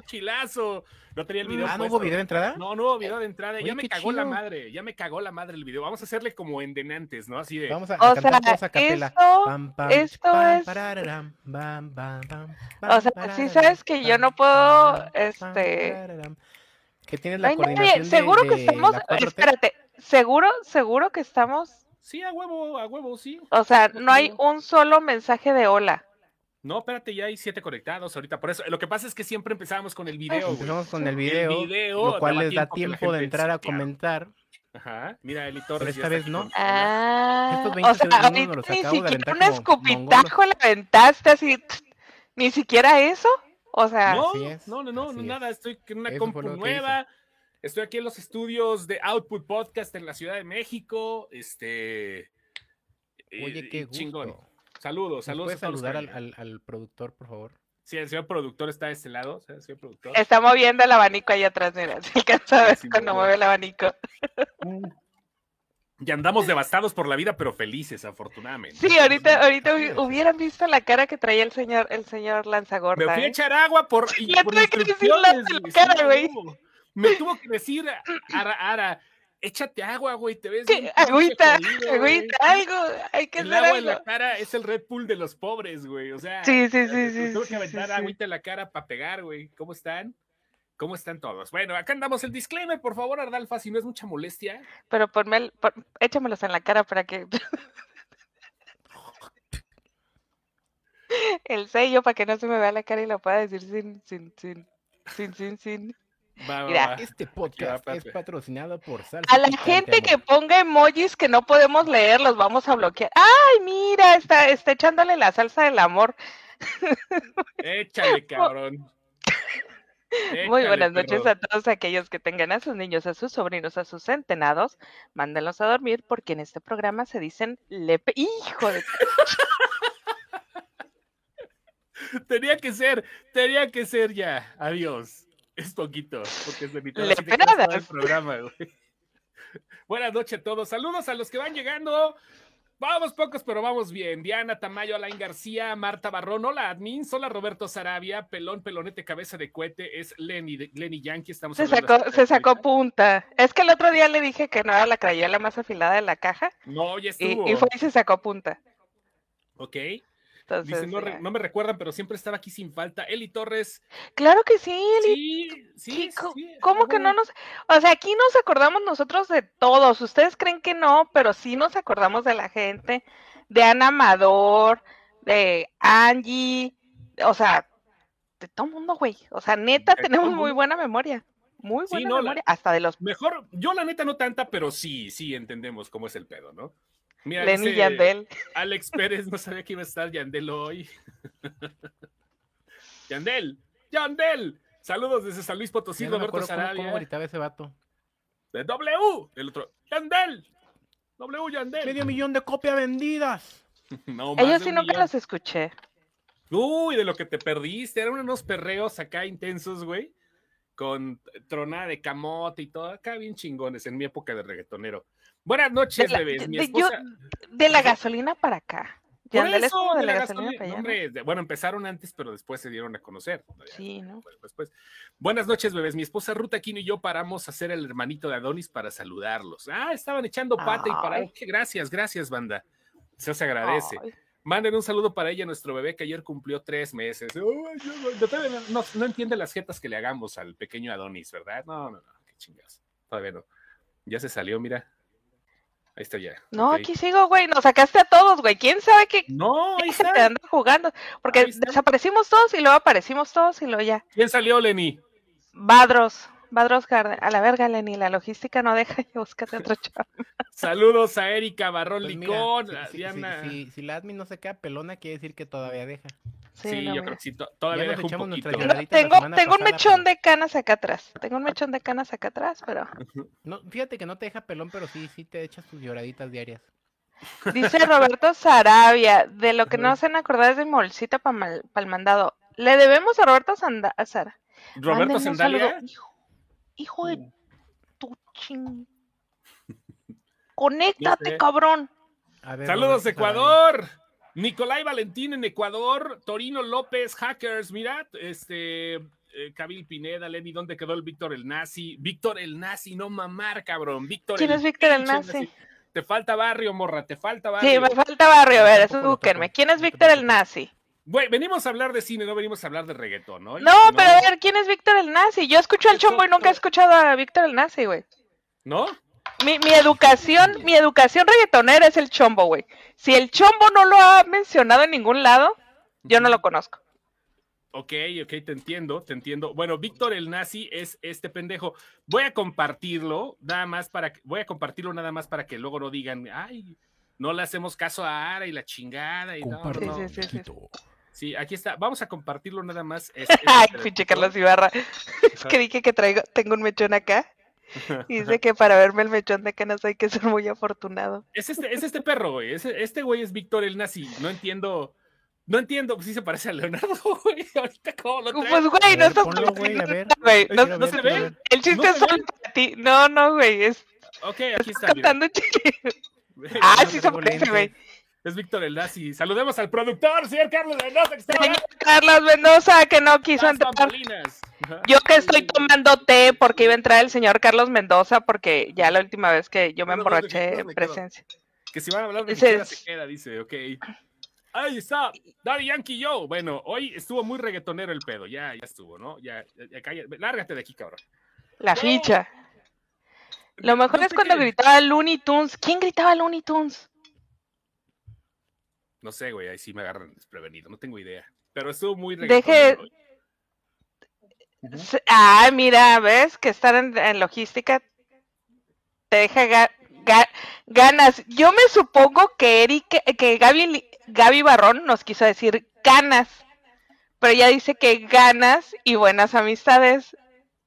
chilazo. No tenía el video. Ah, ¿no hubo video de entrada? No, no hubo video de entrada. Oye, ya me cagó la madre. Ya me cagó la madre el video. Vamos a hacerle como en Denantes, ¿no? Así de. Vamos a, O a cantar sea, a esto- Pam, pam, esto pam, es- O sea, sí sabes que yo no puedo, este, pararam. Que tienes la nadie. coordinación de- Seguro que estamos. la 4T. Espérate. Seguro, seguro que estamos. Sí, a huevo, a huevo, sí. O sea, no hay un solo mensaje de hola. No, espérate, ya hay siete conectados ahorita. Por eso, lo que pasa es que siempre empezábamos con el video. Empezamos con el video, video lo cual les da tiempo de entrar a claro. comentar. Ajá. Mira, Eli Pero Torres. ya esta vez no. con- Ah, Estos 20 o sea, los ni siquiera un escupitajo le aventaste así. Ni siquiera eso. O sea, No, es, no, no, no, así no, es. nada. Estoy en una Eso compu nueva. Estoy aquí en los estudios de Output Podcast en la Ciudad de México. Este. Oye, y qué gusto. chingón. Saludos, ¿Nos saludos. puedes saludar al, al- al productor, por favor? Sí, el señor productor está de este lado. o sea, el señor productor. está moviendo el abanico ahí atrás. Mira, se alcanza a ver Sí, cuando mueve el abanico. Y andamos devastados por la vida, pero felices, afortunadamente. Sí, ahorita, ahorita hubieran visto la cara que traía el señor, el señor Me Lanzagorta. fui a ¿eh? echar agua por, y Le por tuve que decir la- cara, güey. Me tuvo que decir, Ara, Ara, échate agua, güey, te ves Agüita, jodido, agüita, algo, hay que El agua en la cara es el Red Bull de los pobres, güey. O sea, Sí, sí, sí, tuve sí, que aventar sí, sí. agüita en la cara para pegar, güey. ¿Cómo están? ¿Cómo están todos? Bueno, acá andamos el disclaimer, por favor, Ardalfa, si no es mucha molestia. Pero ponme el, pon- échamelos en la cara para que. el sello para que no se me vea la cara y lo pueda decir sin, sin, sin, sin, sin, sin. Va, va, Mira, va. Este podcast va, es patrocinado por Salsa A la Picante, gente que ponga emojis que no podemos leer, los vamos a bloquear. ¡Ay, mira! Está, está echándole la salsa del amor. Échale, cabrón. Muy Échale, buenas noches perro. a todos aquellos que tengan a sus niños, a sus sobrinos, a sus centenados. Mándenlos a dormir porque en este programa se dicen lepe. ¡Hijo de Tenía que ser, tenía que ser ya. Adiós. Es poquito, porque es de mi Le así todo el programa, güey. Buenas noches a todos. Saludos a los que van llegando. Vamos pocos, pero vamos bien. Diana Tamayo, Alain García, Marta Barrón, hola admin, hola Roberto Sarabia, Pelón, Pelonete, Cabeza de Cohete, es Lenny, de- Lenny Yankee, estamos Se sacó, se sacó punta. Es que el otro día le dije que no era la crayola más afilada de la caja No, ya y, estuvo. y fue y se sacó punta. Ok. Entonces, Dice, no, re- ya. no me recuerdan, pero siempre estaba aquí sin falta. Eli Torres. Claro que sí, Eli. Sí, sí. ¿Qué- co- sí, ¿Cómo que no nos.? O sea, aquí nos acordamos nosotros de todos. Ustedes creen que no, pero sí nos acordamos de la gente, de Ana Amador, de Angie, o sea, de todo mundo, güey. O sea, neta, De tenemos muy buena memoria. Muy Sí, buena la- memoria. Hasta de los Mejor, yo la neta no tanta, pero sí, sí entendemos cómo es el pedo, ¿no? Mira, Lenny dice Yandel. Alex Pérez, no sabía que iba a estar Yandel hoy. Yandel, Yandel. Saludos desde San Luis Potosí, no me Roberto acuerdo cómo, cómo Sarabia. gritaba ese vato. De W, el otro. Yandel. W Yandel. Medio millón de copias vendidas. No, más Ellos sí un nunca millón. los escuché. Uy, de lo que te perdiste. Eran unos perreos acá intensos, güey. Con tronada de camote y todo. Acá bien chingones en mi época de reggaetonero. Buenas noches, De bebés. Mi de- yo- esposa. De la gasolina para acá. Por Yandel es eso, como de de la la gasolina gasolina, para allá. hombre, de- bueno, empezaron antes, pero después se dieron a conocer. Sí, ¿no? Bueno, después. Buenas noches, bebés. Mi esposa Ruta Aquino y yo paramos a hacer el hermanito de Adonis para saludarlos. Ah, estaban echando pata y. Qué Gracias, gracias, banda. Se os agradece. Ay, Manden un saludo para ella, nuestro bebé que ayer cumplió tres meses. No, no, no- no entiende las jetas que le hagamos al pequeño Adonis, ¿verdad? No, no, no, qué chingas. Todavía no. Ya se salió, mira. Ahí está ya. No, aquí sigo, güey. Nos sacaste a todos, güey. ¿Quién sabe qué, No, ahí está. anda jugando? Porque desaparecimos todos y luego aparecimos todos y luego ya. ¿Quién salió, Lenny? Badros, Badros Garden. A la verga, Lenny. La logística no deja. Ya búscate otro chavo. Saludos a Erika Barrón Pues mira, Licón, si- a si, Diana. si- si- si la admin no se queda pelona, quiere decir que todavía deja. Sí, Sí, no, yo mira. creo que sí, to- todavía deja un poquito. lloradita. la Tengo, tengo un mechón pero- de canas acá atrás. Tengo un mechón de canas acá atrás, pero. No, fíjate que no te deja pelón, pero sí, sí te echas tus lloraditas diarias. Dice Roberto Sarabia, de lo que no se han acordado es de mi bolsita para el mandado. Le debemos a Roberto Sanda a Sara. Roberto saludo. Hijo, hijo de tu ching. Conéctate, cabrón. A ver, Saludos. Ecuador. Nicolai Valentín en Ecuador. Torino López, Hackers. Mira, este. eh, Kabil Pineda, Lenny, ¿dónde quedó el Víctor el Nazi? Víctor el Nazi, no mamar, cabrón. Víctor ¿Quién es Víctor el Nazi? Te falta barrio, morra, te falta barrio. Sí, me falta barrio, a ver, eso búsquenme. ¿Quién es Víctor el. Nazi? Güey, venimos a hablar de cine, no venimos a hablar de reggaetón, ¿no? No, pero a ver, ¿quién es Víctor el Nazi? Yo escucho al chombo y nunca he escuchado a Víctor el Nazi, güey. ¿No? Mi, mi educación, mi educación reggaetonera es el chombo, güey. Si el chombo no lo ha mencionado en ningún lado, yo no lo conozco. Ok, ok, te entiendo, te entiendo. Bueno, Víctor el Nazi es este pendejo. Voy a compartirlo, nada más para que, voy a compartirlo nada más para que luego no digan, ay, no le hacemos caso a Ara y la chingada y no, no. Sí, sí, sí, sí. aquí está. Vamos a compartirlo nada más. Es- es Ay, pinche. Carlos Ibarra. Es que dije que traigo, tengo un mechón acá. Y dice que para verme el mechón de canas hay que ser muy afortunado. Es este, es este perro, güey. Es- este güey es Víctor el Nazi. No entiendo. No entiendo, pues sí se parece a Leonardo, güey. Ahorita cómo lo trae. Pues, güey, no estás ponlo, güey, a ver. güey. No, Quiero no ver, se ve. el chiste no es solo para ti. No, no, güey. Es, Ok, aquí está. contando. Güey, Ah, sí se parece, güey. Es Víctor el Nazi. Saludemos al productor, señor Carlos Mendoza, que Señor Carlos Mendoza, que no quiso Las entrar. bambalinas. Yo que estoy tomando té porque iba a entrar el señor Carlos Mendoza porque ya la última vez que yo me Bueno, ¿dónde emborraché en presencia. Que si van a hablar de se queda, dice, ok. Ahí está, Daddy Yankee Joe. Bueno, hoy estuvo muy reggaetonero el pedo, ya, ya estuvo, ¿no? Ya, ya, ya calla- lárgate de aquí, cabrón. La ficha. Lo mejor es cuando qué- gritaba Looney Tunes. ¿Quién gritaba Looney Tunes? No sé, güey, ahí sí me agarran desprevenido, no tengo idea. Pero estuvo muy Deje- Ah, mira, ¿ves? Que estar en, en logística te deja ga- ga- ganas. Yo me supongo que Eric, que Gaby, Gaby Barrón nos quiso decir ganas, pero ella dice que ganas y buenas amistades.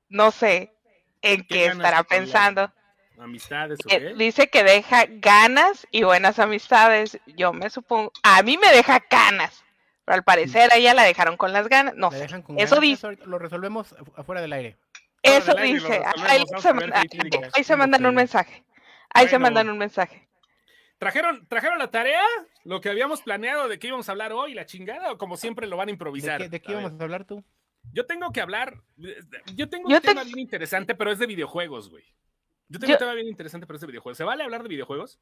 No sé en ¿Qué estará pensando. Amistades, ¿o Eh, qué? Dice que deja ganas y buenas amistades. Yo me supongo, a mí me deja ganas, pero al parecer a ella la dejaron con las ganas. No ¿Me sé. dejan con Eso ganas? dice. Lo resolvemos afu- afuera del aire. Eso del dice. Ahí, se, manda- ahí mandan un mensaje. Ahí se mandan un mensaje. ¿Trajeron, ¿Trajeron la tarea? ¿Lo que habíamos planeado de qué íbamos a hablar hoy, la chingada? ¿O como siempre lo van a ¿De improvisar? qué, de qué A ver. íbamos a hablar tú? Yo tengo que hablar. Yo tengo Yo un te- tema bien interesante, pero es de videojuegos, güey. Yo tengo Yo- un tema bien interesante, pero es de videojuegos. ¿Se vale hablar de videojuegos?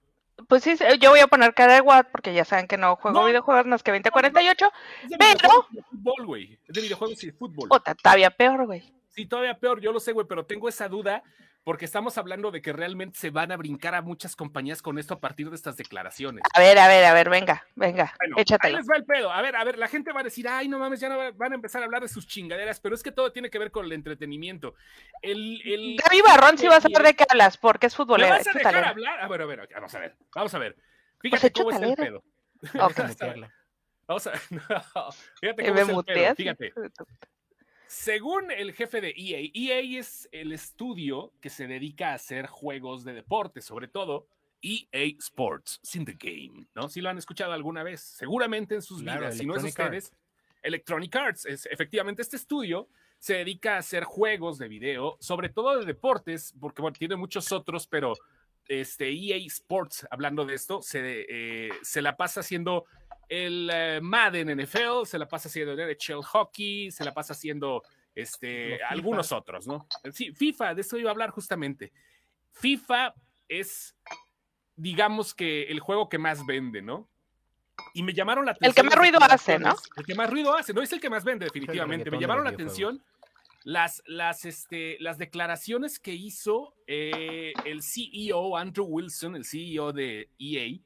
Pues sí, yo voy a poner cara de Watt porque ya saben que no juego No. videojuegos más que 2048. Es de Pero- y de fútbol, güey. Es de videojuegos y de fútbol. O todavía peor, güey. Sí, todavía peor, yo lo sé, güey, pero tengo esa duda porque estamos hablando de que realmente se van a brincar a muchas compañías con esto a partir de estas declaraciones. A ver, a ver, a ver, venga, venga, Bueno, ahí échatelo. les va el pedo. A ver, a ver, la gente va a decir, ay, no mames, ya no va- van a empezar a hablar de sus chingaderas, pero es que todo tiene que ver con el entretenimiento. El, el... Gaby Barrón sí va a saber de qué hablas, porque es ¿Me futbolera. vas a dejar hablar? A ver, a ver, vamos a ver, vamos a ver. Pues Fíjate es cómo es el pedo. Ok. Vamos a ver, no, Fíjate Eh, cómo ¿Me es el pedo. Fíjate. Según el jefe de EA, EA es el estudio que se dedica a hacer juegos de deporte, sobre todo EA Sports, in the game, ¿no? Si lo han escuchado alguna vez, seguramente en sus Claro, vidas, si no es ustedes, Electronic Arts, es, efectivamente este estudio se dedica a hacer juegos de video, sobre todo de deportes, porque bueno, tiene muchos otros, pero este EA Sports, hablando de esto, se, eh, se la pasa haciendo el eh, Madden NFL, se la pasa haciendo el NHL Hockey, se la pasa haciendo este, algunos otros, ¿no? Sí, FIFA, de eso iba a hablar justamente. FIFA es, digamos que el juego que más vende, ¿no? Y me llamaron la atención. El que más las ruido hace, ¿no? declaraciones- El que más ruido hace, no es el que más vende, definitivamente. Me llamaron la atención las, las, este, las declaraciones que hizo eh, el CEO, Andrew Wilson, el CEO de EA,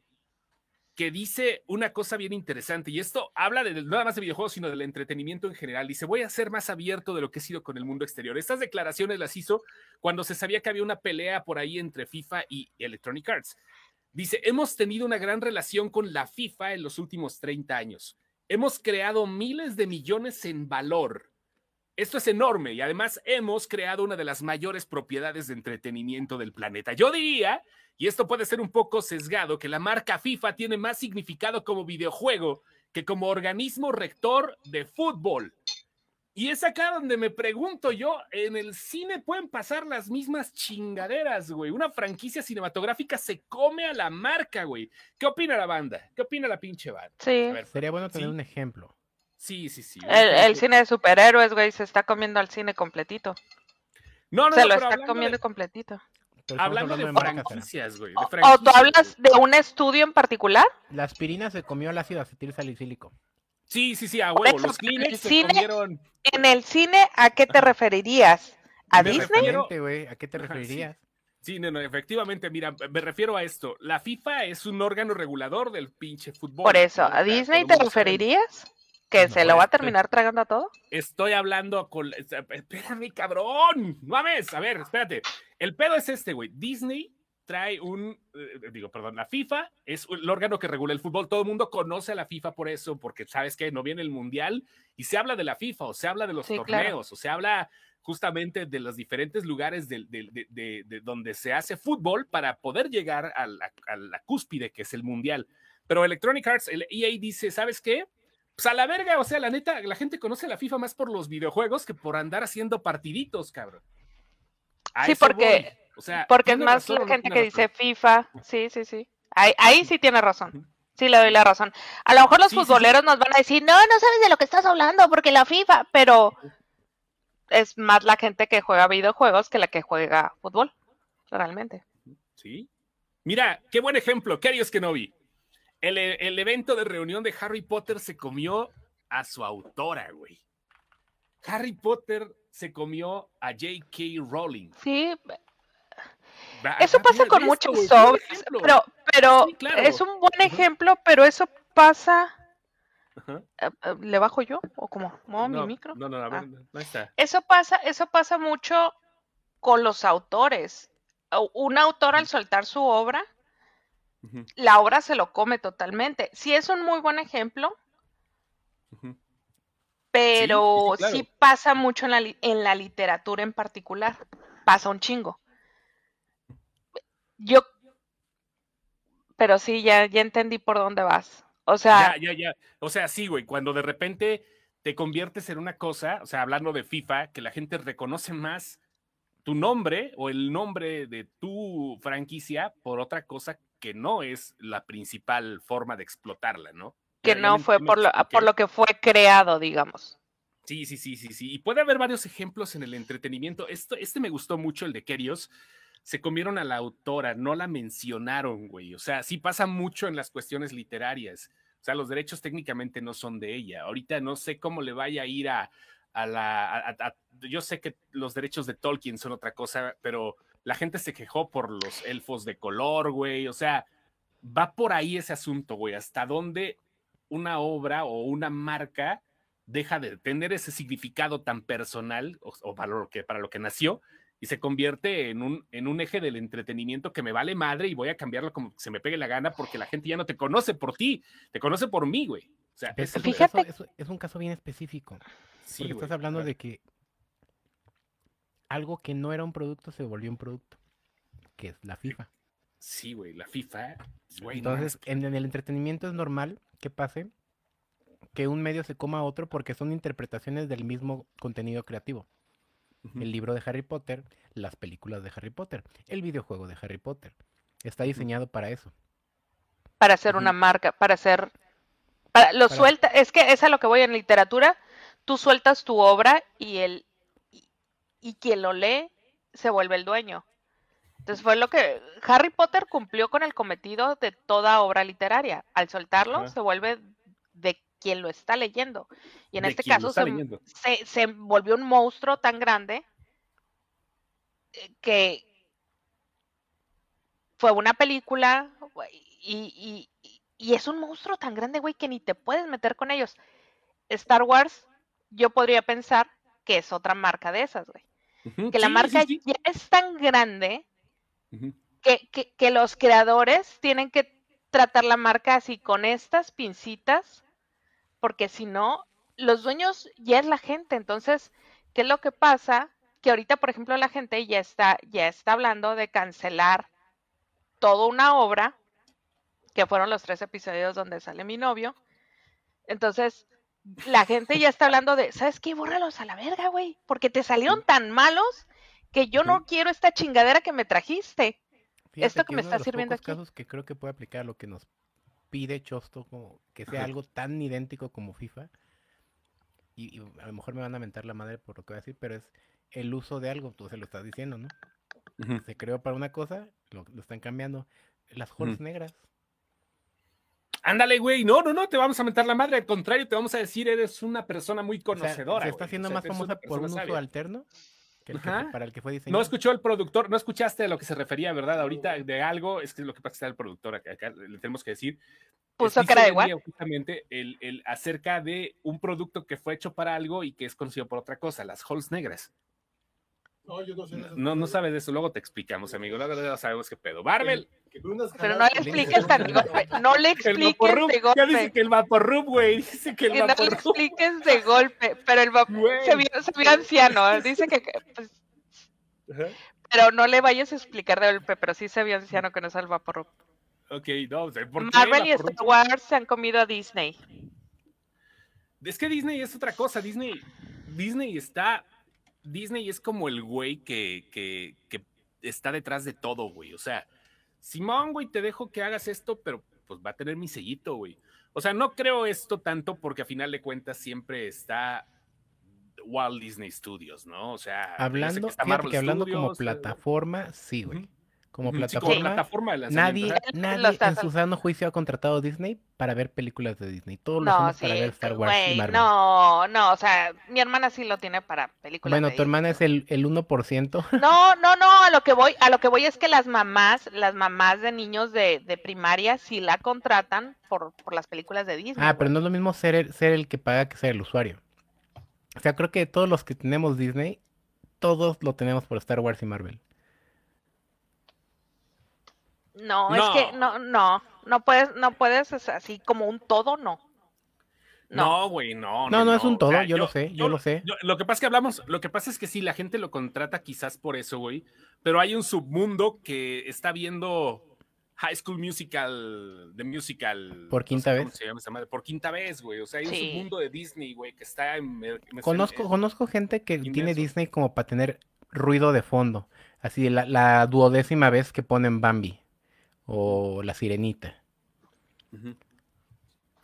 que dice una cosa bien interesante, y esto habla de, nada más de videojuegos, sino del entretenimiento en general. Dice, voy a ser más abierto de lo que he sido con el mundo exterior. Estas declaraciones las hizo cuando se sabía que había una pelea por ahí entre FIFA y Electronic Arts. Dice, hemos tenido una gran relación con la FIFA en los últimos 30 años. Hemos creado miles de millones en valor. Esto es enorme y además hemos creado una de las mayores propiedades de entretenimiento del planeta. Yo diría, y esto puede ser un poco sesgado, que la marca FIFA tiene más significado como videojuego que como organismo rector de fútbol. Y es acá donde me pregunto yo, en el cine pueden pasar las mismas chingaderas, güey. Una franquicia cinematográfica se come a la marca, güey. ¿Qué opina la banda? ¿Qué opina la pinche banda? Sí. A ver, Sería bueno tener Sí. un ejemplo. Sí, sí, sí. El, el cine de superhéroes, güey, se está comiendo al cine completito. No, no, se no, lo está comiendo de- completito. Hablando de franquicias, güey. O, o tú hablas de un estudio en particular. La aspirina se comió el ácido acetil salicílico. Sí, sí, sí, a Por huevo. eso, Los Kleenex se cine- comieron. En el cine, ¿a qué te referirías? ¿A Me Disney? refiero- Exactamente, güey. ¿A qué te Ajá, sí. referirías? Sí, no, no, efectivamente, mira, me refiero a esto. La FIFA es un órgano regulador del pinche fútbol. Por eso. ¿a Disney te referirías? ¿Que No, se lo va a terminar tragando a todo? Estoy hablando con. Espérame, cabrón. No mames. A ver, espérate. El pedo es este, güey. Disney trae un. eh, digo, perdón, la FIFA es el órgano que regula el fútbol. Todo el mundo conoce a la FIFA por eso, porque sabes que no viene el mundial y se habla de la FIFA, o se habla de los Sí, claro. torneos, o se habla justamente de los diferentes lugares de, de- de donde se hace fútbol para poder llegar a la, a la cúspide, que es el mundial. Pero Electronic Arts, el EA dice, ¿sabes qué? Pues a la verga, o sea, la neta, la gente conoce la FIFA más por los videojuegos que por andar haciendo partiditos, cabrón. A Sí, porque-. O sea, Porque es ¿tiene más razón la gente que dice? FIFA. Sí, sí, sí. Ahí, ahí sí tiene razón. Sí le doy la razón. A lo mejor los Sí, sí, sí. futboleros nos van a decir, no, no sabes de lo que estás hablando porque la FIFA, pero es más la gente que juega videojuegos que la que juega fútbol, realmente. Sí. Mira, qué buen ejemplo, Karius Kenobi. El, el evento de reunión de Harry Potter se comió a su autora, güey. Harry Potter se comió a J.K. Rowling. Sí, Va- eso pasa con muchos sobres, pero, pero Sí, claro. es un buen ejemplo, pero eso pasa. Ajá. eh, eh, ¿Le bajo yo o cómo? ¿Muevo mi no, micro? No, no, a ver, Ah. no está. Eso pasa, eso pasa mucho con los autores. Un autor al soltar su obra, La obra se lo come totalmente. Sí es un muy buen ejemplo, pero sí, sí, claro. pasa mucho en la, en la literatura en particular. Pasa un chingo. Yo, pero sí, ya, ya entendí por dónde vas. O sea, Ya, ya, ya. O sea, sí, güey, cuando de repente te conviertes en una cosa, o sea, hablando de FIFA, que la gente reconoce más tu nombre o el nombre de tu franquicia por otra cosa que no es la principal forma de explotarla, ¿no? que no fue por lo, expliqué. por lo que fue creado, digamos. Sí, sí, sí, sí, sí. Y puede haber varios ejemplos en el entretenimiento. Esto, este me gustó mucho, el de Kerios. Se comieron a la autora, no la mencionaron, güey. O sea, sí pasa mucho en las cuestiones literarias. O sea, los derechos técnicamente no son de ella. Ahorita no sé cómo le vaya a ir a, a la... a- yo sé que los derechos de Tolkien son otra cosa, pero la gente se quejó por los elfos de color, güey. O sea, va por ahí ese asunto, güey. Hasta dónde una obra o una marca deja de tener ese significado tan personal o, lo que, para lo que nació y se convierte en un, en un eje del entretenimiento que me vale madre y voy a cambiarlo como se me pegue la gana porque la gente ya no te conoce por ti, te conoce por mí, güey. O sea, Es, Fíjate- caso, es- es un caso bien específico. sí, porque güey, estás hablando de que algo que no era un producto se volvió un producto, que es la FIFA. Sí, güey, la FIFA. güey, Entonces, en, en el entretenimiento es normal que pase que un medio se coma a otro porque son interpretaciones del mismo contenido creativo. El libro de Harry Potter, las películas de Harry Potter, el videojuego de Harry Potter. Está diseñado para eso. para hacer una marca, para hacer, para lo Para- suelta, es que es a lo que voy en literatura, tú sueltas tu obra y el y quien lo lee se vuelve el dueño. Entonces fue lo que Harry Potter cumplió con el cometido de toda obra literaria. Al soltarlo Ajá. se vuelve de quien lo está leyendo. Y en de este caso se, se, se volvió un monstruo tan grande eh, que fue una película y, y- y es un monstruo tan grande, güey, que ni te puedes meter con ellos. Star Wars, yo podría pensar que es otra marca de esas, güey. Que la sí, marca sí, sí. ya es tan grande que, que- que los creadores tienen que tratar la marca así con estas pincitas, porque si no, los dueños ya es la gente. Entonces, ¿qué es lo que pasa? Que ahorita, por ejemplo, la gente ya está, ya está hablando de cancelar toda una obra, que fueron los tres episodios donde sale mi novio. Entonces, la gente ya está hablando de, ¿sabes qué? Bórralos a la verga, güey, porque te salieron tan malos que yo no quiero esta chingadera que me trajiste. Fíjate Esto que me uno está de los sirviendo pocos aquí. casos que creo que puede aplicar a lo que nos pide Chosto, como que sea algo tan idéntico como FIFA, y, y a lo mejor me van a mentar la madre por lo que voy a decir, pero es el uso de algo, tú se lo estás diciendo, ¿no? Se creó para una cosa, lo, lo están cambiando. Las halls Ujú. negras. Ándale, güey. No, no, no, te vamos a mentar la madre. Al contrario, te vamos a decir, eres una persona muy O sea, conocedora. se está haciendo O sea, más famosa por un persona uso sabia. alterno que el que para el que fue diseñado. No escuchó el productor, no escuchaste a lo que se refería, ¿verdad? Ahorita de algo, es que lo que pasa es que está el productor acá, acá le tenemos que decir. Puso cara de what? Justamente el, el acerca de un producto que fue hecho para algo y que es conocido por otra cosa, las halls negras. No, yo no sé. de eso. No, no sabes de eso, luego te explicamos, amigo. Luego ya sabemos qué pedo. Barbel, Que Pero no le que expliques tan de golpe. No le el expliques de Ya dice golpe. que el vaporrub, güey. Dice que el Que no le expliques de golpe. Pero el vapor Güey. se vio, se vio anciano. Dice que. pues, Ajá. pero no le vayas a explicar de golpe. Pero sí se vio anciano que no es el vapor. Ok, no, o sea, ¿por qué Marvel y? Star Wars se han comido a Disney. Es que Disney es otra cosa. Disney, Disney está. Disney es como el güey que, que, que está detrás de todo, güey. O sea, Simón, güey, te dejo que hagas esto, pero pues va a tener mi sellito, güey. O sea, no creo esto tanto porque a final de cuentas siempre está Walt Disney Studios, ¿no? O sea, Hablando, que está fíjate Marvel que hablando como Studios, eh, plataforma, sí, güey. Como ujú, sí, plataforma, plataforma de nadie. Lo nadie en su sano juicio ha contratado a Disney para ver películas de Disney. Todos lo No, hacemos sí. para ver Star Wars y Marvel. no, no. O sea, mi hermana sí lo tiene para películas. bueno, de tu hermana es el, el 1%. No, no, no, a lo que voy, a lo que voy es que las mamás, las mamás de niños de, de primaria sí la contratan por, por las películas de Disney. Ah, pero no es lo mismo ser el, ser el que paga que ser el usuario. O sea, creo que todos los que tenemos Disney, todos lo tenemos por Star Wars y Marvel. No, No. es que no, no, no puedes, no puedes o sea, así como un todo, no. No. No, güey, no. No, no es un o todo, sea, yo lo sé, yo lo sé. yo- lo que pasa es que hablamos, lo que pasa es que sí, la gente lo contrata quizás por eso, güey. Pero hay un submundo que está viendo High School Musical, The Musical. Por no quinta sé cómo vez. se llama esa madre, por quinta vez, güey. O sea, hay un submundo de Disney, güey, que está en. en- en- Conozco, en- conozco gente que tiene. Disney como para tener ruido de fondo. Así, la, la duodécima vez que ponen Bambi o La Sirenita.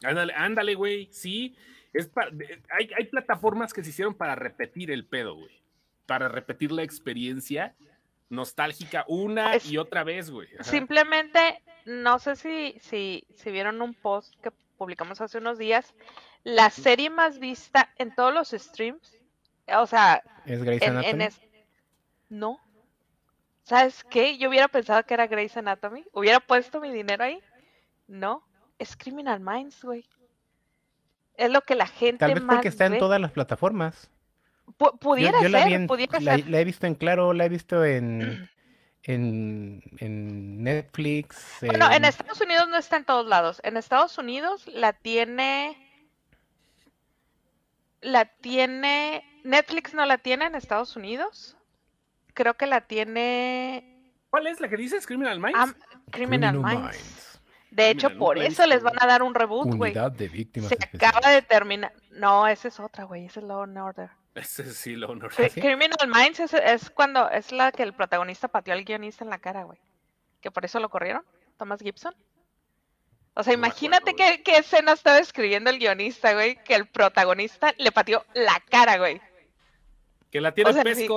Ándale, ándale, güey, sí. Es pa- hay, hay plataformas que se hicieron para repetir el pedo, güey. Para repetir la experiencia nostálgica una Es- y otra vez, güey. Ajá. Simplemente, no sé si, si, si vieron un post que publicamos hace unos días, la serie más vista en todos los streams, o sea, ¿Es Grey's en, en Anatomy? es- no. ¿Sabes qué? Yo hubiera pensado que era Grey's Anatomy. Hubiera puesto mi dinero ahí. No. Es Criminal Minds, güey. Es lo que la gente Tal vez más porque está en todas las plataformas. Pu- Yo, pudiera yo la ser, vi en- pudiera la, ser. la he visto en Claro, la he visto en, en, en Netflix. Bueno, en en- Estados Unidos no está en todos lados. En Estados Unidos la tiene. La tiene. Netflix no la tiene en Estados Unidos. Creo que la tiene. ¿Cuál es la que dices? Criminal Minds. Am- Criminal, Minds. De hecho, Criminal, por eso les van a dar un reboot, güey. Unidad de víctimas Se especiales. acaba de terminar. No, esa es otra, güey. Esa es Law and Order. Ese sí. Cri- ¿Ah, sí? Criminal Minds es, es cuando es la que el protagonista pateó al guionista en la cara, güey. Que por eso lo corrieron, Thomas Gibson. O sea, No imagínate acuerdo, qué, qué escena estaba escribiendo el guionista, güey, que el protagonista le pateó la cara, güey. Que la tiene O sea, sí.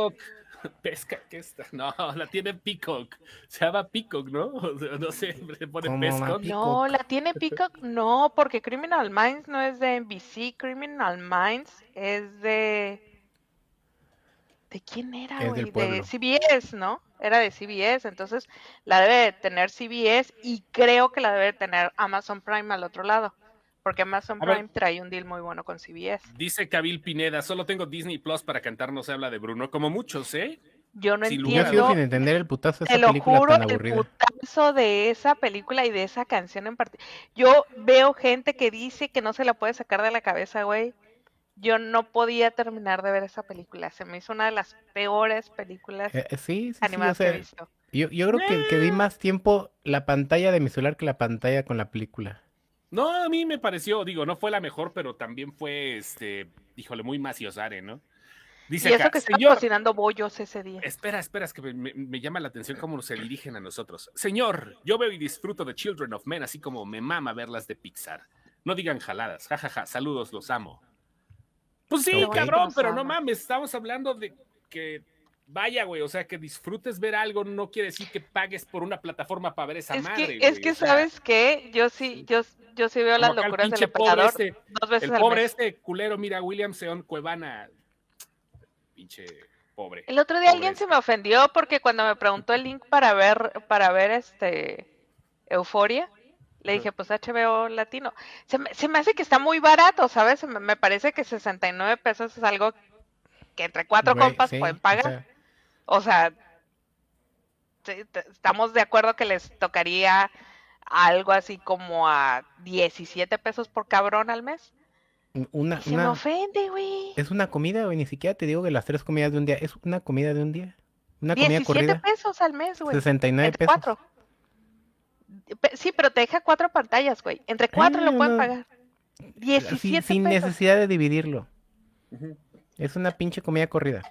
Pesca, ¿qué está? No, la tiene Peacock. Se llama Peacock, ¿no? O sea, no sé, le pone ¿Cómo va Pescock. No, la tiene Peacock, no, porque Criminal Minds no es de NBC, Criminal Minds es de... ¿De quién era, güey? De. CBS, ¿no? Era de CBS, entonces la debe de tener CBS y creo que la debe de tener Amazon Prime al otro lado, porque Amazon ver. Prime trae un deal muy bueno con CBS. Dice Kabil Pineda, solo tengo Disney Plus para cantar No se habla de Bruno, como muchos, ¿eh? Yo no Sin Yo sigo entiendo sin entender el putazo de Te esa lo película juro, tan el aburrida. putazo de esa película y de esa canción en particular. Yo veo gente que dice que no se la puede sacar de la cabeza, güey. Yo no podía terminar de ver esa película. Se me hizo una de las peores películas Eh, eh, sí, sí, sí, o animadas que sea, he visto. yo, yo creo que, que vi más tiempo la pantalla de mi celular que la pantalla con la película. No, a mí me pareció, digo, no fue la mejor, pero también fue, este, híjole, muy maciosare, ¿no? Dice Y eso acá, que estaba señor, cocinando bollos ese día. espera, espera, es que me, llama la atención cómo se dirigen a nosotros. Señor, yo veo y disfruto de Children of Men, así como me mama verlas de Pixar. No digan jaladas, jajaja, saludos, los amo. Pues sí, cabrón, pero no mames, estamos hablando de que vaya, güey, o sea, que disfrutes ver algo no quiere decir que pagues por una plataforma para ver esa Es madre. que, es que o sea, ¿sabes qué? Yo sí, yo, yo sí veo las locuras del emperador este, dos veces el al pobre mes. este culero, mira, William Seon Cuevana, pinche pobre. El otro día Pobre. alguien se me ofendió porque cuando me preguntó el link para ver, para ver este Euforia, le dije, pues HBO Latino. Se me, se me hace que está muy barato, ¿sabes? Me, me parece que 69 pesos es algo que entre cuatro Güey, compas sí, pueden o pagar. sea, O sea, estamos de acuerdo que les tocaría algo así como a 17 pesos por cabrón al mes. una, Se me ofende, güey. es una comida, güey. Ni siquiera te digo que las tres comidas de un día. Es una comida de un día. Una comida 17 corrida. pesos al mes, güey. 69 Entre pesos. cuatro. Sí, pero te deja cuatro pantallas, güey. Entre cuatro Ah, lo pueden no. pagar. Así, 17 sin pesos. necesidad de dividirlo. Es una pinche comida corrida.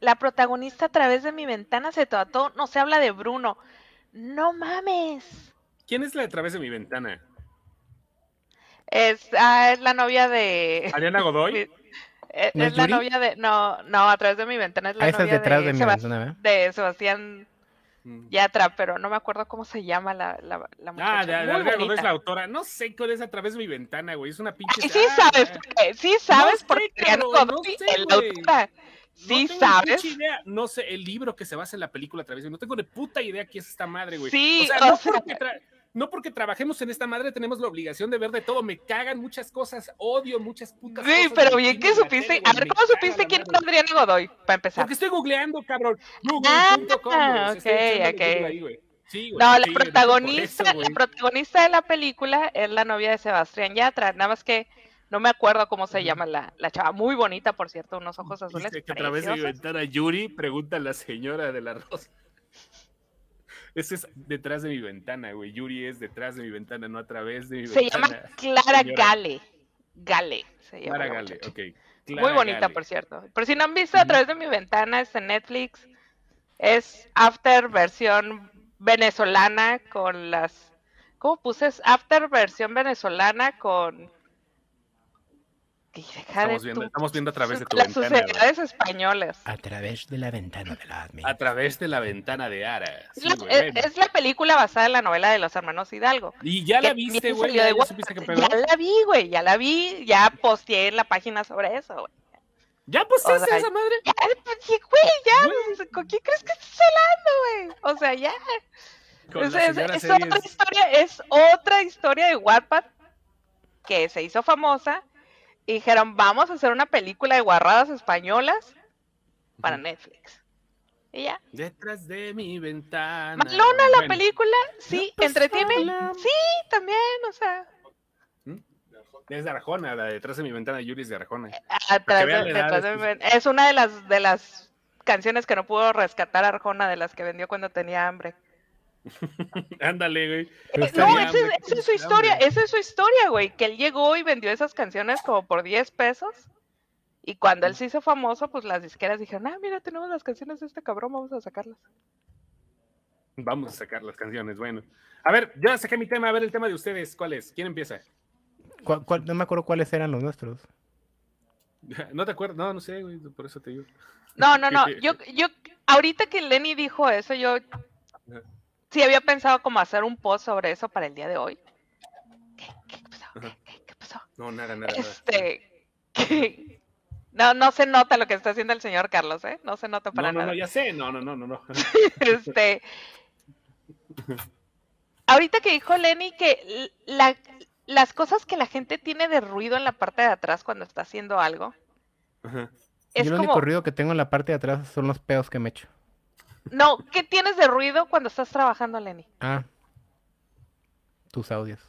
La protagonista a través de mi ventana se trató, no se habla de Bruno. No mames. ¿Quién es la de través de mi ventana? Es, ah, es la novia de. ¿Ariana Godoy? Es, ¿No es es la Yuri? novia de. No, no, a través de mi ventana es la Ah, es novia detrás de, de mi ventana, ¿verdad? de Sebastián Mm. Yatra, pero no me acuerdo cómo se llama la, la, la muchacha. Ah, de, de Ariana Godoy es la autora. No sé cuál es a través de mi ventana, güey. Es una pinche. Sí Ah, sabes, porque- sí sabes sé, porque Ariana cabrón, no sé, es la güey. No Sí tengo sabes. idea. No sé, el libro que se basa en la película a través de. No tengo ni puta idea qué es esta madre, güey. Sí, o sea, o no, sea- porque no porque trabajemos en esta madre tenemos la obligación de ver de todo. Me cagan muchas cosas, odio muchas putas cosas. Sí, pero bien que de supiste. A ver, ¿cómo supiste quién es Adriana Godoy? Para empezar. Porque estoy googleando, cabrón. Ah, Google.com, estoy ok, ok. Ahí, güey. Sí, güey, No, la sí, protagonista, eso, la protagonista de la película es la novia de Sebastián Yatra. Nada más que no me acuerdo cómo se llama la, la chava. Muy bonita, por cierto, unos ojos azules. Dice que a través de mi ventana Yuri, pregunta a la señora del arroz. Ese es detrás de mi ventana, güey. Yuri es detrás de mi ventana, no a través de mi Se ventana. llama Clara señora. Gale. Gale. Se llama Clara la Gale, ok. Muy bonita, Gale. por cierto. Por si no han visto a través de mi ventana, es en Netflix. Es After versión venezolana con las. ¿Cómo puse? Es After versión venezolana con. Y deja de Estamos viendo, tu- estamos viendo a través de tu las ventana. güey. sociedades españolas. A través de la ventana de la admin. A través de la ventana de Ara. Es Sí, la, güey, es- la película basada en la novela de los hermanos Hidalgo. Y ya la viste, güey. Ya, de ya Wattpad. supiste qué pedo. Ya la vi, güey, ya la vi, ya posteé en la página sobre eso, güey. ¿Ya posteaste o sea, esa madre? Ya, güey, ya, ¿con quién crees que estás hablando, güey? O sea, ya. Es, otra historia, es otra historia de Wattpad que se hizo famosa y dijeron, vamos a hacer una película de guarradas españolas para. Netflix. Y ya. Detrás de mi ventana. Malona la Bueno, película, sí, pues, entretiene. Sí, también, o sea, Es de Arjona, la de detrás de mi ventana, Yuri es de Arjona. atrás de- detrás de estos- mi- es una de las de las canciones que no pudo rescatar Arjona de las que vendió cuando tenía hambre. Ándale, güey. Eh, no, esa es, hambre, esa es su historia, esa es su historia, güey, que él llegó y vendió esas canciones como por 10 pesos. Y cuando él se hizo famoso, pues las disqueras dijeron, ah, mira, tenemos las canciones de este cabrón, vamos a sacarlas. Vamos a sacar las canciones, bueno. A ver, yo saqué mi tema, a ver el tema de ustedes, ¿cuál es? ¿Quién empieza? ¿Cuál- cuál- no me acuerdo cuáles eran los nuestros. ¿No te acuerdas? No, no sé, güey, por eso te digo. No, no, no, yo, yo, ahorita que Lenny dijo eso, yo sí había pensado como hacer un post sobre eso para el día de hoy. ¿Qué, qué pasó? ¿Qué, qué- qué pasó? No, nada, nada, nada. Este, que- no, no se nota lo que está haciendo el señor Carlos, ¿eh? No se nota para No, no, nada. no, ya sé. No, no, no, no, no. este ahorita que dijo Lenny que la- las cosas que la gente tiene de ruido en la parte de atrás cuando está haciendo algo Ajá. es Yo el como único ruido que tengo en la parte de atrás son los pedos que me echo. No qué tienes de ruido cuando estás trabajando Lenny Ah. Tus audios.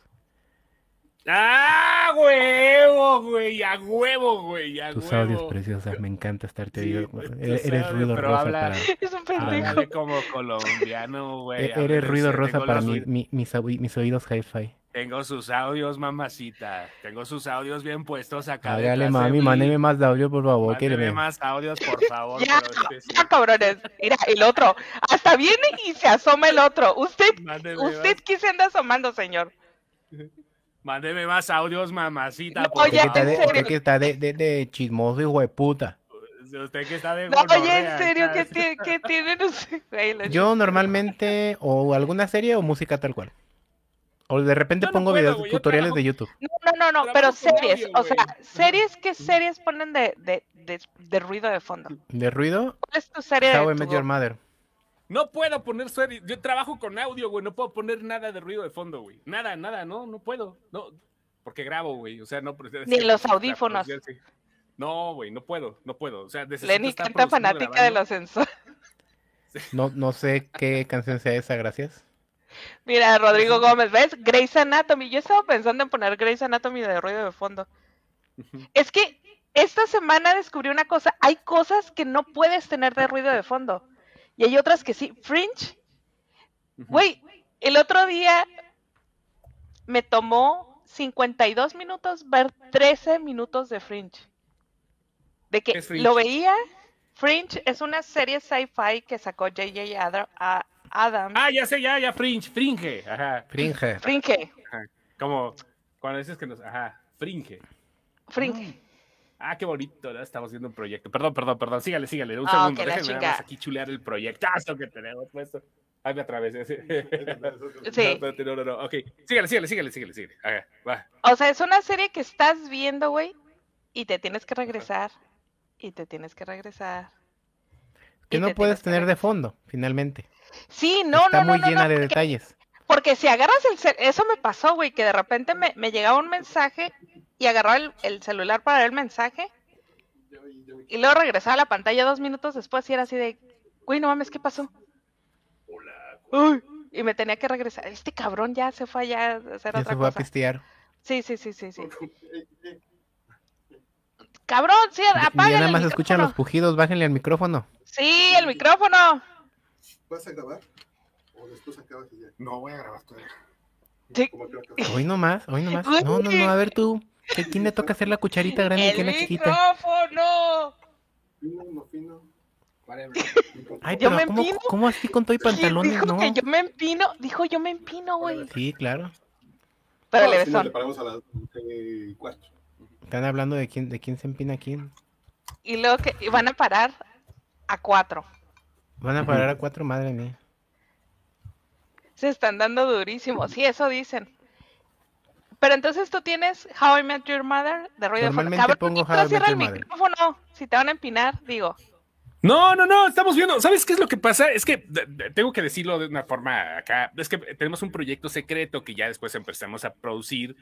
¡Ah, huevo, güey! ¡A huevo, güey! ¡A Tus huevo! audios preciosas. Me encanta estarte Sí, oído. pues, tus Eres, ruido rosa habla- para. es un pendejo Háblale como colombiano, güey. e- a ver, Eres ruido rosa para los- mi- mi- mis, mis oídos hi-fi. Tengo sus audios, mamacita. Tengo sus audios bien puestos acá. Hágale, mami, mándeme más de audio, por favor. Mándeme quíreme. más audios, por favor. ya, este sí. ya, cabrones mira el otro hasta viene y se asoma el otro usted Mándeme usted más. qué se anda asomando señor Mándeme más audios, mamacita. No, por Usted ya, que está en de, favor. usted que está de, de, de chismoso, hijo de puta. Usted que está de No, oye, en serio. ¿qué, tiene- qué tienen ustedes? Yo normalmente o alguna serie o música tal cual. O de repente no pongo puedo, videos tutoriales trabajo- de YouTube. No, no, no, no, pero series, audio, o sea, series, ¿qué series ponen de, de, de, de ruido de fondo? De ruido, ¿Cuál es tu serie How I de Met Your Mother. No puedo poner serie. Yo trabajo con audio, güey. No puedo poner nada de ruido de fondo, güey. Nada, nada, no, no puedo. No, porque grabo, güey. O sea, no. pero es Ni que- los para audífonos. No, güey, no puedo, no puedo. O sea, Lenny canta fanática de los sensores. No, no sé qué canción sea esa, gracias. Mira, Rodrigo Gómez, ¿ves? Grey's Anatomy. Yo estaba pensando en poner Grey's Anatomy de ruido de fondo. Es que esta semana descubrí una cosa. Hay cosas que no puedes tener de ruido de fondo. Y hay otras que sí. Fringe. Güey, el otro día me tomó 52 minutos ver 13 minutos de Fringe. De que lo veía. Fringe es una serie sci-fi que sacó J.J. Adra- a- Adams. Ah, ya sé, ya, ya, fringe, fringe. Ajá. Fringe. Fringe. ajá. Como cuando dices que nos. Ajá, fringe. Fringe. Ah, qué bonito, ¿no? Estamos viendo un proyecto. Perdón, perdón, perdón. Sígale, sígale. Un Ah, segundo. Déjenme nada chingada. más aquí chulear el proyectazo que tenemos puesto. Ay, me atravesé. Sí. Sí. No, no, no, no. Ok. Sígale, sígale, sígale, sígale, sígale. Ajá, va. O sea, es una serie que estás viendo, güey, y te tienes que regresar. Y te tienes que regresar. Que no te puedes tener de fondo, finalmente. Sí, no, Está no, no, muy no, llena no, de porque- detalles. Porque si agarras el cel, eso me pasó, güey, que de repente me, me llegaba un mensaje y agarraba el, el celular para ver el mensaje y luego regresaba a la pantalla dos minutos después y era así de, güey, no mames, ¿qué pasó? Uy, y me tenía que regresar. Este cabrón ya se fue allá a hacer Ya otra se fue a pistear. Sí, sí, sí, sí, sí. Cabrón, sí, Ya apágale nada el más escuchan los micrófono. pujidos, bájenle al micrófono. Sí, el micrófono. ¿Vas a grabar? ¿O después acabas y ya? No voy a grabar todavía. Sí. Hoy nomás, hoy nomás. No, no, no, a ver tú. ¿A quién le toca hacer la cucharita grande y El quién la chiquita? micrófono. Fino, no fino. Ay, Yo pero me ¿cómo, empino. ¿cómo así con todo y pantalones? Dijo No. que yo me empino. Dijo yo me empino, güey. Sí, claro. Pero No, le si no, besón. le paramos a las eh, cuatro. Están hablando de quién, de quién se empina a quién. Y luego que y van a parar a cuatro. Van a parar a cuatro, madre mía. Se están dando durísimo. Sí, eso dicen. Pero entonces tú tienes How I Met Your Mother de ruido de fondo. Normalmente Cabrón, pongo ¿por qué How no I Met cierra el Mother. micrófono? Si te van a empinar, digo. No, no, no, estamos viendo. ¿Sabes qué es lo que pasa? Es que de- de- tengo que decirlo de una forma acá. Es que tenemos un proyecto secreto que ya después empezamos a producir.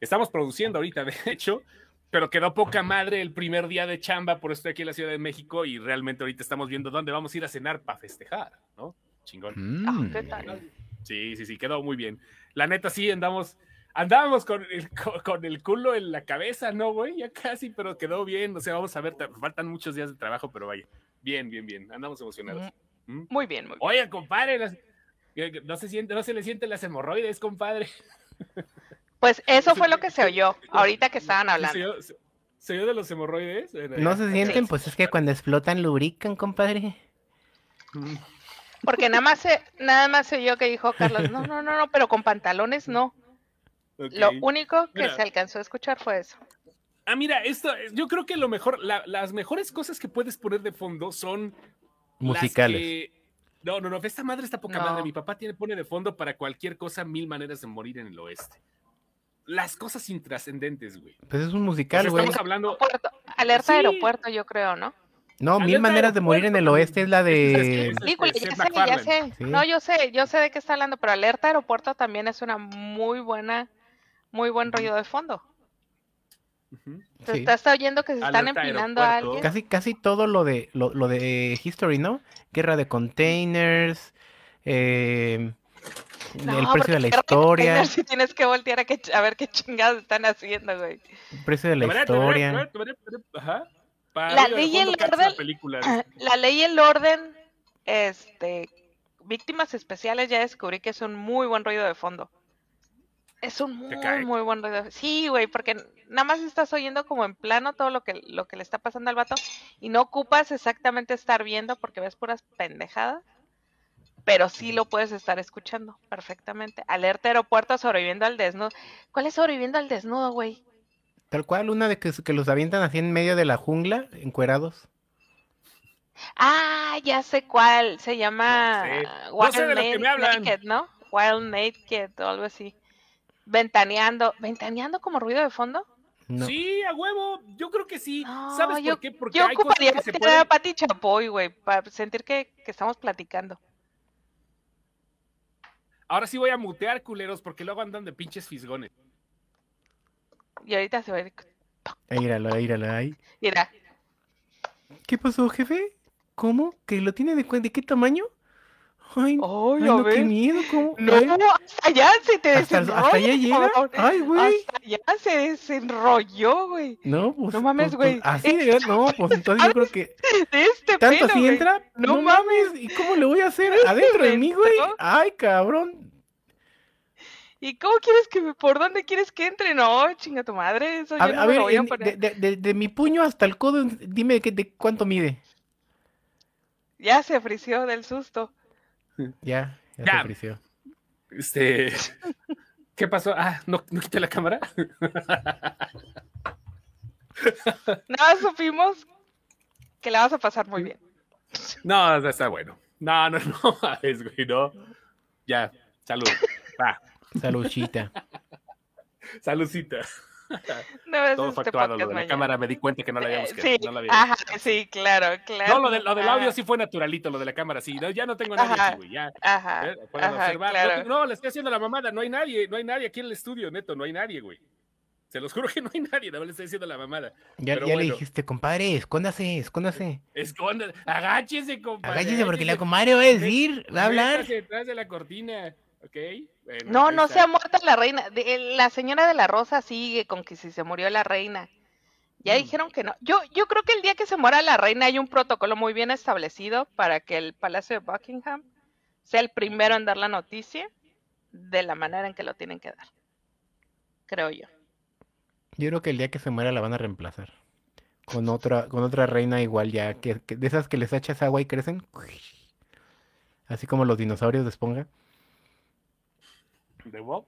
Estamos produciendo ahorita, de hecho, pero quedó poca madre el primer día de chamba, por estoy aquí en la Ciudad de México y realmente ahorita estamos viendo dónde vamos a ir a cenar para festejar, ¿no? Chingón. Ah, Mm. ¿qué tal? Sí, sí, sí, quedó muy bien. La neta, sí, andamos, andábamos con el, con, el culo en la cabeza, ¿no, güey? Ya casi, pero quedó bien. O sea, vamos a ver, faltan muchos días de trabajo, pero vaya. Bien, bien, bien. Andamos emocionados. ¿Mm? Muy bien, muy bien. Oye, compadre, las- que- no se, siente, no se le sienten las hemorroides, compadre. Pues eso fue lo que se oyó ahorita que estaban ¿Se hablando. oyó, se- oyó de los hemorroides? No se sienten, Sí. pues es que cuando explotan lubrican, compadre. Porque nada más se, nada más se oyó que dijo Carlos, no, no, no, no, pero con pantalones no. Lo único que Mira. se alcanzó a escuchar fue eso. Ah, mira, esto, yo creo que lo mejor, la- las mejores cosas que puedes poner de fondo son las Musicales. que- No, no, no, esta madre está poca No. madre. Mi papá tiene, pone de fondo para cualquier cosa mil maneras de morir en el oeste. Las cosas intrascendentes, güey. Pues es un O sea, musical, güey. estamos hablando. Puerto- alerta Sí. aeropuerto, yo creo, ¿no? No, mil maneras de morir en el aeropuerto, oeste es la de... Es- es- Película, Seth ya sé, ya sé. Sí. No, yo sé, yo sé de qué está hablando, pero alerta aeropuerto también es una muy buena, muy buen rollo de fondo. Ujú. Te Sí. estás oyendo que se están Alerta empinando a aeropuerto. alguien. Casi, casi todo lo de lo, lo de History, ¿no? Guerra de containers, eh, No, el precio de la historia, sí tienes que voltear a, que, a ver qué chingados están haciendo, güey. el precio de la historia. Ajá. Para La ley y el orden- película. La ley y el orden, este, víctimas especiales ya descubrí que es un muy buen ruido de fondo. Es un muy, muy buen ruido. de- Sí, güey, porque nada más estás oyendo como en plano todo lo que, lo que le está pasando al vato y no ocupas exactamente estar viendo porque ves puras pendejadas. Pero sí lo puedes estar escuchando perfectamente. Alerta aeropuerto sobreviviendo al desnudo. ¿Cuál es sobreviviendo al desnudo, güey? Tal cual, una de que, que los avientan así en medio de la jungla, encuerados. Ah, ya sé cuál. Se llama No sé. Wild No sé de lo que Na- me hablan. Naked, ¿no? Wild Naked o algo así. Ventaneando. ¿Ventaneando como ruido de fondo? No. Sí, a huevo. Yo creo que sí. No, ¿Sabes yo- por qué? Porque Yo hay cosas ocuparía que se tener a pueden. Pati Chapoy, güey, para sentir que, que estamos platicando. Ahora sí voy a mutear, culeros, porque luego andan de pinches fisgones. Y ahorita se va a ir. Ahí, Míralo, ahí. Mira, ¿Qué pasó, jefe? ¿Cómo? ¿Que lo tiene de, de qué tamaño? Ay, ¡Ay, no, qué miedo, ¿cómo? no, Ay, hasta allá se te hasta, desenrolla. hasta allá llega. Ay, güey. Hasta allá se desenrolló, güey. No, pues. No mames, pues, güey. pues, así de no, pues entonces yo creo que. De este Tanto pelo, así güey. entra. No No, mames. ¿Y cómo le voy a hacer? Adentro de mí, güey. Ay, cabrón. ¿Y cómo quieres que me, por dónde quieres que entre? No, chinga tu madre, eso A, yo no a me ver, lo voy a poner. de- de- de mi puño hasta el codo, dime de, qué- de cuánto mide. Ya se frició del susto. Ya, ya. Este. ¿Qué pasó? Ah, ¿no, no quité la cámara? Nada, supimos que la vas a pasar muy bien. No, está bueno. No, no, no, mames, güey, no. Ya, salud. Va, Saluchita. saludcita. No Todo fue este actuado. Lo de la mañana. cámara me di cuenta que no la habíamos Eh, quedado. sí, no la había- ajá, sí, claro, claro. No, lo, de- lo del audio sí fue naturalito, lo de la cámara sí. No, ya no tengo nadie Ajá. aquí, güey. Ya. Ajá, ¿eh? Pueden ajá, observar. No, claro. No, le estoy haciendo la mamada. No hay nadie, no hay nadie aquí en el estudio, neto. No hay nadie, güey. Se los juro que no hay nadie. No le estoy haciendo la mamada. Ya, Pero ya le dijiste, compadre, escóndase, escóndase. Esconda, agáchese, compadre. Agáchese porque la comadre va a decir, va a hablar. Detrás de la cortina, ¿ok? Bueno, No, no está. se ha muerto la reina. De- eh, La señora de la Rosa sigue con que si se murió la reina. Ya Mm. dijeron que no. Yo, yo creo que el día que se muera la reina hay un protocolo muy bien establecido para que el Palacio de Buckingham sea el primero en dar la noticia de la manera en que lo tienen que dar. Creo yo. Yo creo que el día que se muera la van a reemplazar. Con otra, con otra reina igual ya, que, que de esas que les echas agua y crecen. Así como los dinosaurios de esponja. ¿De Bob?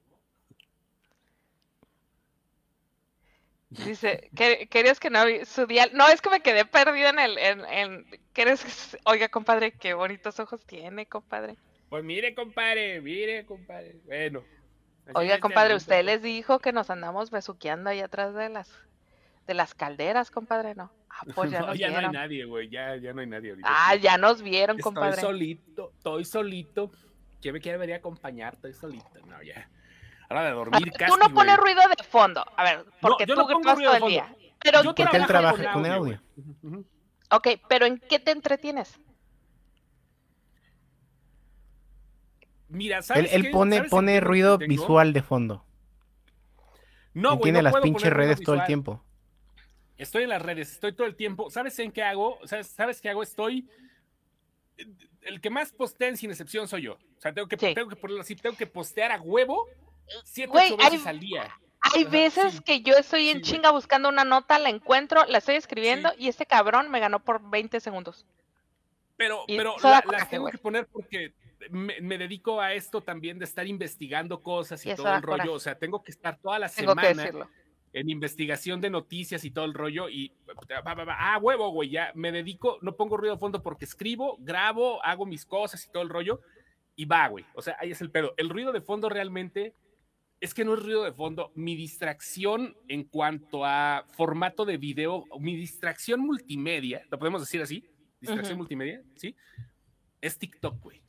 Dice, que, querías que no su dial. No, es que me quedé perdida en el. En, en, ¿quieres- Oiga, compadre, qué bonitos ojos tiene, compadre. Pues mire, compadre, mire, compadre. Bueno. Oiga, compadre, usted les dijo que nos andamos besuqueando ahí atrás de las de las calderas, compadre, ¿no? Ah, pues ya No, nos ya no hay vieron. nadie, güey. Ya, ya no hay nadie ahorita. Ah, ya nos vieron, Estoy compadre. solito, estoy solito. ¿Quién me quiere venir a acompañar? Estoy solito. No, ya. Hora de dormir ver, casi, tú no pones ruido de fondo. A ver, porque yo tú no todo el día. Pero Yo ¿qué Porque él trabaja con audio. güey. Ujú. Ok, pero ¿en qué te entretienes? Mira, Él, ¿sabes él qué? pone, ¿Sabes en pone ruido visual de fondo. No, güey, tiene no las puedo pinches poner redes todo el tiempo. Estoy en las redes, estoy todo el tiempo. ¿Sabes en qué hago? ¿Sabes, ¿Sabes qué hago? Estoy. El que más postea en sin excepción soy yo. O sea, tengo que, Sí. tengo que ponerlo así, tengo que postear a huevo siete, Güey, ocho veces hay- al día. Hay Ajá, veces sí. que yo estoy en Sí, chinga buscando una nota, la encuentro, la estoy escribiendo y este cabrón me ganó por 20 segundos. Pero, Y pero la- coraje, las tengo güey. que poner porque me, me dedico a esto también de estar investigando cosas y, todo el rollo. coraje. O sea, tengo que estar toda la Tengo semana. En investigación de noticias y todo el rollo. Y ah, huevo, güey, ya me dedico, no pongo ruido de fondo porque escribo, grabo, hago mis cosas y todo el rollo. Y va, güey. O sea, ahí es el pedo. El ruido de fondo realmente es que no es ruido de fondo. Mi distracción en cuanto a formato de video, mi distracción multimedia, lo podemos decir así, distracción Ujú. multimedia, ¿sí? Es TikTok, güey.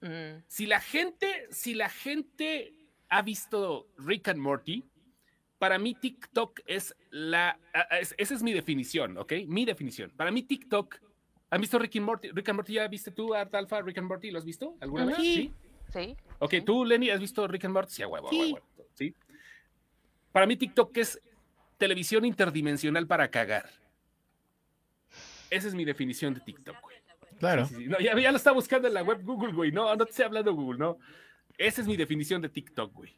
Mm, Si la gente, si la gente ha visto Rick and Morty, para mí TikTok es la, es- esa es mi definición, ¿ok? Mi definición. Para mí TikTok, ¿han visto Rick and Morty? Rick and Morty ya viste tú, Art Alpha, Rick and Morty, ¿lo has visto alguna vez? Sí. Sí. Ok, Sí. tú, Lenny, ¿has visto Rick and Morty? Sí, a huevo, Sí. huevo, a huevo, ¿sí? Para mí TikTok es televisión interdimensional para cagar. Esa es mi definición de TikTok, güey. Claro. Sí, sí, sí. No, ya, ya lo está buscando en la web Google, güey. No, no te estoy hablando Google, no. Esa es mi definición de TikTok, güey.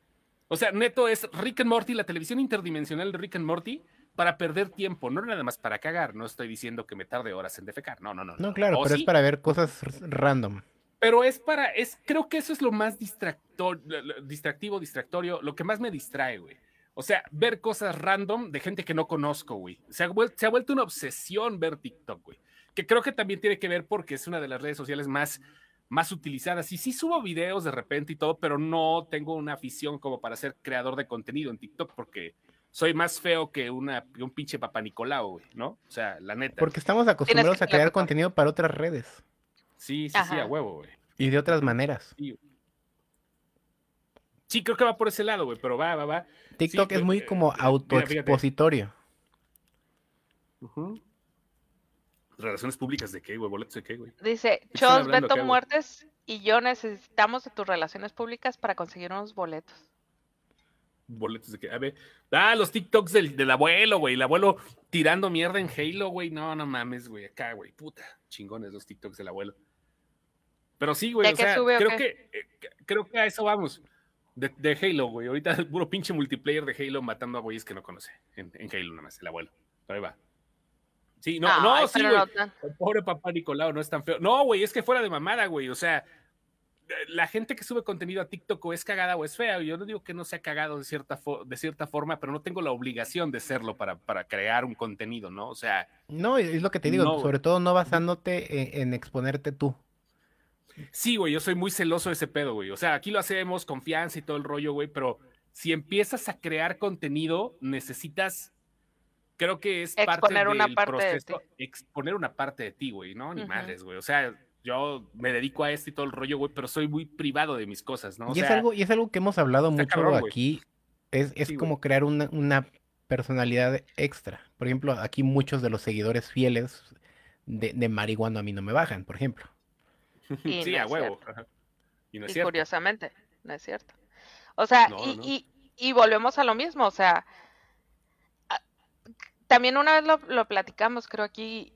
O sea, neto es Rick and Morty, la televisión interdimensional de Rick and Morty, para perder tiempo, no nada más para cagar. No estoy diciendo que me tarde horas en defecar. No, no, no. No, claro, pero sí, es para ver cosas random. pero es para, es, creo que eso es lo más distractor, distractivo, distractorio, lo que más me distrae, güey. O sea, ver cosas random de gente que no conozco, güey. Se ha, vuelto, se ha vuelto una obsesión ver TikTok, güey. Que creo que también tiene que ver porque es una de las redes sociales más, más utilizadas. Y sí subo videos de repente y todo, pero no tengo una afición como para ser creador de contenido en TikTok porque soy más feo que, una, un pinche papá Nicolau, güey, ¿no? O sea, la neta. Porque estamos acostumbrados a crear contenido para otras redes. Sí, sí, sí, a huevo, güey. Y de otras maneras. Sí, creo que va por ese lado, güey, pero va, va, va. TikTok es muy eh, como autoexpositorio. ¿Relaciones públicas de qué, güey? ¿Boletos de qué, güey? Dice, Chos, Beto Muertes y yo necesitamos de tus relaciones públicas para conseguir unos boletos. Boletos de qué? A ver, ah, los TikToks del, del abuelo, güey. El abuelo tirando mierda en Halo, güey. No, no mames, güey. Acá, güey. Puta, chingones los TikToks del abuelo. Pero sí, güey, o sea, creo que, eh, creo que a eso vamos. De, Halo, güey. Ahorita el puro pinche multiplayer de Halo matando a güeyes que no conoce. En, Halo nada más, el abuelo. Pero ahí va. Sí, no, no, sí, güey. el pobre papá Nicolau no es tan feo. No, güey, es que fuera de mamada, güey. O sea, la gente que sube contenido a TikTok o es cagada o es fea. Yo no digo que no sea cagado de cierta, de cierta forma, pero no tengo la obligación de serlo para, para crear un contenido, ¿no? O sea. No, es lo que te digo, sobre todo no basándote en exponerte tú. Sí, güey, yo soy muy celoso de ese pedo, güey. O sea, aquí lo hacemos, confianza y todo el rollo, güey, pero si empiezas a crear contenido, necesitas, creo que es parte del parte proceso, exponer una parte de ti, güey, ¿no? Ni madres, güey. O sea, yo me dedico a esto y todo el rollo, güey, pero soy muy privado de mis cosas, ¿no? y, es algo, y es algo que hemos hablado mucho aquí. Es, es como crear una, una, personalidad extra. Por ejemplo, aquí muchos de los seguidores fieles de, de marihuana a mí no me bajan, por ejemplo. sí, a huevo. Y, curiosamente, no es cierto. O sea, y, volvemos a lo mismo, o sea, también una vez lo, platicamos, creo aquí,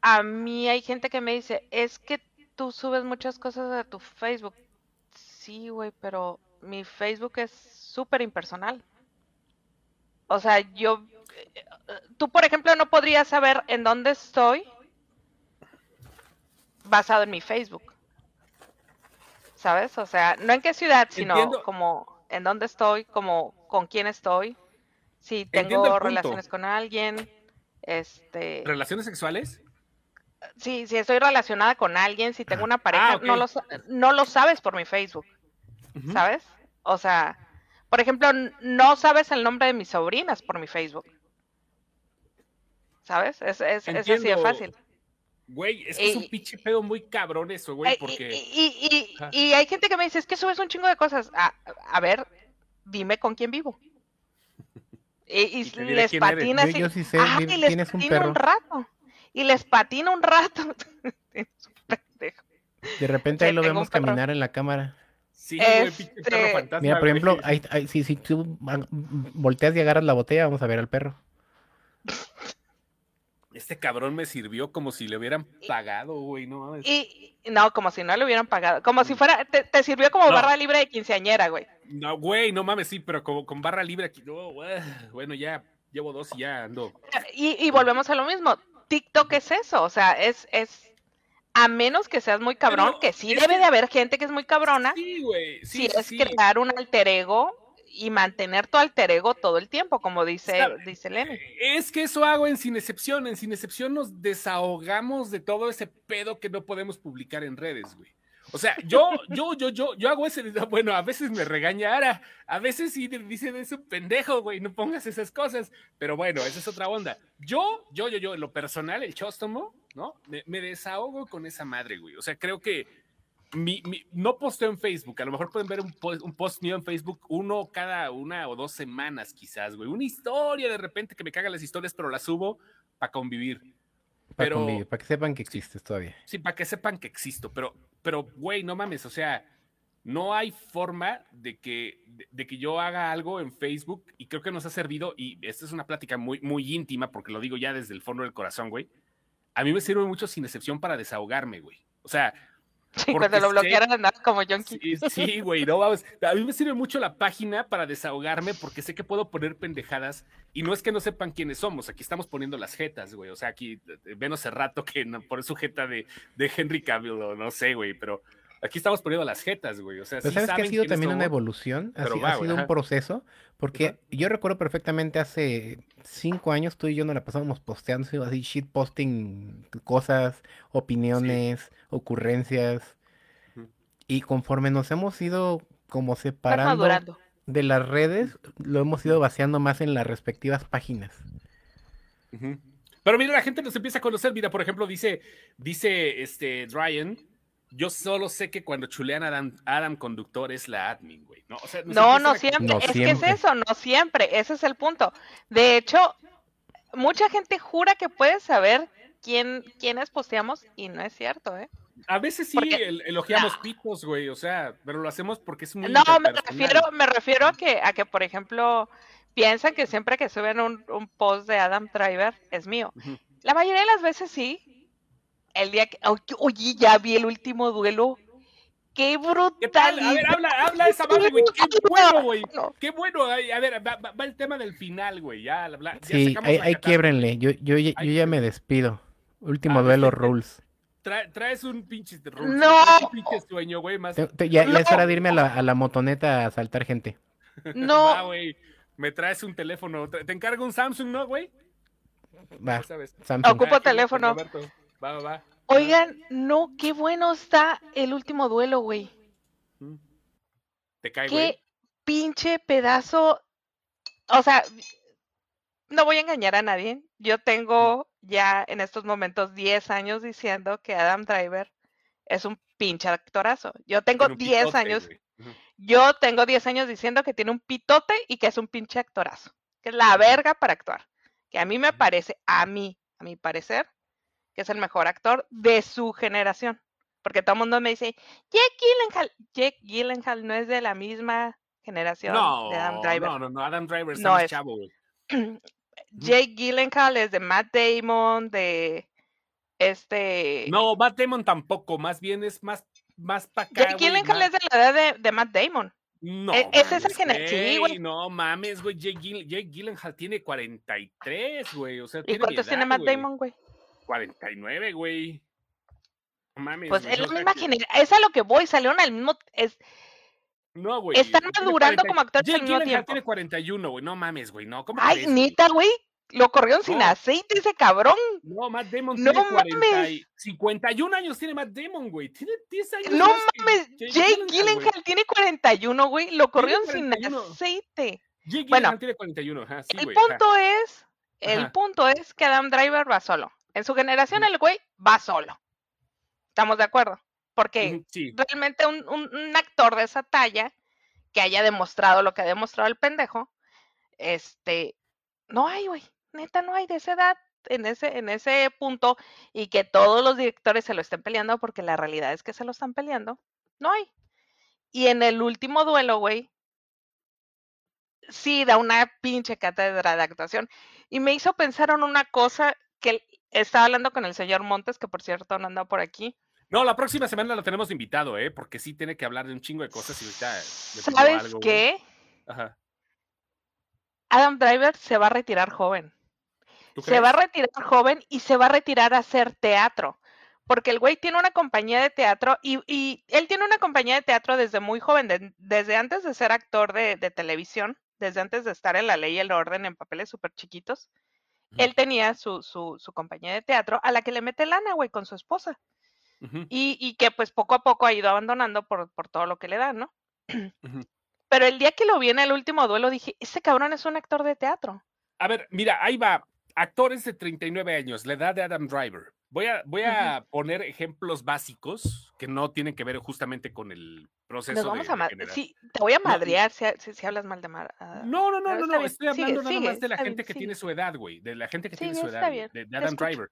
a mí hay gente que me dice, es que tú subes muchas cosas a tu Facebook. Sí, güey, pero mi Facebook es súper impersonal. O sea, yo, tú por ejemplo no podrías saber en dónde estoy basado en mi Facebook. ¿Sabes? O sea, no en qué ciudad, sino como en dónde estoy, como con quién estoy, si tengo relaciones con alguien, este... ¿Relaciones sexuales? Sí, si estoy relacionada con alguien, si tengo una pareja, ah, no, lo, no lo sabes por mi Facebook, ¿sabes? O sea, por ejemplo, no sabes el nombre de mis sobrinas por mi Facebook. ¿Sabes? Es, es, es así de fácil. Güey, es que es un pinche pedo muy cabrón eso, güey, porque... Y, y, hay gente que me dice, es que subes un chingo de cosas. A, ver, dime con quién vivo. Y, les patina así. Yo, sí sé, y les tienes un perro. un rato. Y les patina un rato. de repente ahí lo vemos caminar en la cámara. Sí, pinche perro este fantasma. Mira, por ejemplo, si, si tú volteas y agarras la botella, vamos a ver al perro este cabrón me sirvió como si le hubieran pagado, güey, no Y, no, como si no le hubieran pagado. Como si fuera, te, sirvió como barra libre de quinceañera, güey. No, güey, no mames, sí, pero como con barra libre aquí, no, bueno, ya llevo dos y ya ando. Y, volvemos a lo mismo. TikTok es eso, o sea, es, es, a menos que seas muy cabrón, que sí debe de haber gente que es muy cabrona. Sí, güey. Sí, si es crear un alter ego y mantener tu alter ego todo el tiempo, como dice, dice Lenny. Es que eso hago en Sin Excepción. En Sin Excepción nos desahogamos de todo ese pedo que no podemos publicar en redes, güey. O sea, yo, yo, yo, yo, yo hago ese, bueno, a veces me regañara, a veces sí dicen es un pendejo, güey, no pongas esas cosas, pero bueno, esa es otra onda. Yo, yo, yo, yo, en lo personal, el chóstomo, ¿no? me desahogo con esa madre, güey. O sea, creo que no posteo en Facebook, a lo mejor pueden ver un post, mío en Facebook uno cada una o dos semanas quizás, güey. Una historia de repente que me cagan las historias, pero las subo para convivir. Para convivir, para que sepan que existes todavía. Sí, para que sepan que existo, pero, pero, güey, no mames, o sea, no hay forma de que, de, que yo haga algo en Facebook y creo que nos ha servido, y esta es una plática muy, muy íntima, porque lo digo ya desde el fondo del corazón, güey. A mí me sirve mucho sin excepción para desahogarme, güey. O sea, Sí, cuando lo bloquearon andaba como Yonki. Sí, sí, güey, no vamos. A mí me sirve mucho la página para desahogarme porque sé que puedo poner pendejadas y no es que no sepan quiénes somos. Aquí estamos poniendo las jetas, güey. O sea, aquí menos hace rato que no, por su jeta de, de Henry Cavill o no sé, güey, pero aquí estamos poniendo las jetas, güey. O sea, Pero sabes que ha sido también una evolución, ha, sido un proceso, porque yo recuerdo perfectamente hace cinco años tú y yo nos la pasábamos posteando así, shit posting cosas, opiniones, ocurrencias, y conforme nos hemos ido como separando de las redes, lo hemos ido vaciando más en las respectivas páginas. Pero mira, la gente nos empieza a conocer. Mira, por ejemplo, dice, dice este Dryan, yo solo sé que cuando chulean a Adam, Adam Conductor es la admin, güey. No, no, no siempre. es que es eso, no siempre. Ese es el punto. De hecho, mucha gente jura que puede saber quién, quiénes posteamos y no es cierto, ¿eh? A veces sí elogiamos pitos, güey, o sea, pero lo hacemos porque es muy No, me refiero, me refiero a que, a que, por ejemplo, piensan que siempre que suben un, un post de Adam Driver es mío. La mayoría de las veces sí, el día que. Oye, ya vi el último duelo. ¡Qué brutal! A ver, habla, habla esa madre, güey. ¡Qué bueno, güey! ¡Qué bueno! A ver, va, el tema del final, güey. Ya, ya sí, ahí, ahí quiebrenle. Yo, yo, yo, ya me despido. Último duelo, rules. traes un pinche rules. No. Un pinche sueño, güey. Más... ya, es hora de irme a la, a la motoneta a saltar gente. No. Va, güey. Me traes un teléfono. Te encargo un Samsung, ¿no, güey? Va. Samsung. Ocupo teléfono. Oigan, no, qué bueno está el último duelo, güey. Mm. Te cae, Qué pinche pedazo. O sea, no voy a engañar a nadie. Yo tengo ya en estos momentos 10 años diciendo que Adam Driver es un pinche actorazo. Yo tengo 10 años. Yo tengo 10 años diciendo que tiene un pitote y que es un pinche actorazo. Que es la verga para actuar. Que a mí me parece, a mí, a mi parecer, que es el mejor actor de su generación. Porque todo el mundo me dice, Jake Gyllenhaal. Jake Gyllenhaal no es de la misma generación de Adam Driver. No, no, no, Adam Driver no es chavo. Jake Gyllenhaal es de Matt Damon, de este... No, Matt Damon tampoco, más bien es más, más para acá. Jake Gyllenhaal es de la edad de, Matt Damon. No, e, ese es el generación. güey. No mames, güey. Jake, Gyllenhaal tiene 43, güey. O sea, ¿Y cuántos tiene Matt Damon, güey? 49, güey. No mames. Pues es la misma generación. Es a lo que voy, salieron al mismo. Es... No, güey. Están madurando como actores al mismo tiempo. tiene 41, güey. No mames, güey. No, ¿cómo Ay, neta, güey. Lo corrieron sin aceite ese cabrón. No, Matt Damon no tiene 40, mames. 51 años tiene Matt Damon, güey. Tiene 10 años. No mames. Jake Gyllenhaal tiene 41, güey. Lo corrieron sin aceite. Jake bueno, tiene 41. Ajá, sí, el punto es, el punto es que Adam Driver va solo. En su generación el güey va solo. ¿Estamos de acuerdo? Porque realmente un, actor de esa talla que haya demostrado lo que ha demostrado el pendejo, este, no hay, güey, neta no hay de esa edad en ese, en ese punto y que todos los directores se lo estén peleando porque la realidad es que se lo están peleando, no hay. Y en el último duelo, güey, sí da una pinche cátedra de actuación y me hizo pensar en una cosa que estaba hablando con el señor Montes, que por cierto no anda por aquí. No, la próxima semana lo tenemos invitado, ¿eh? Porque sí tiene que hablar de un chingo de cosas y ahorita. ¿Sabes qué? Ajá. Adam Driver se va a retirar joven. Se va a retirar joven y se va a retirar a hacer teatro. Porque el güey tiene una compañía de teatro y, él tiene una compañía de teatro desde muy joven, desde antes de ser actor de, de, televisión, desde antes de estar en la ley y el orden en papeles súper chiquitos él tenía su, su, su, compañía de teatro a la que le mete lana, güey, con su esposa. y, y, que pues poco a poco ha ido abandonando por, por todo lo que le dan, ¿no? Pero el día que lo vi en el último duelo dije, ese cabrón es un actor de teatro. A ver, mira, ahí va. Actores de 39 años, la edad de Adam Driver. Voy a, voy a poner ejemplos básicos que no tienen que ver justamente con el proceso vamos a sí, te voy a madrear si, si, hablas mal de Mar. Ah, no, no, no, no, no, estoy hablando nada más de la gente que tiene su edad, güey, de la gente que tiene su edad, de, Adam Driver.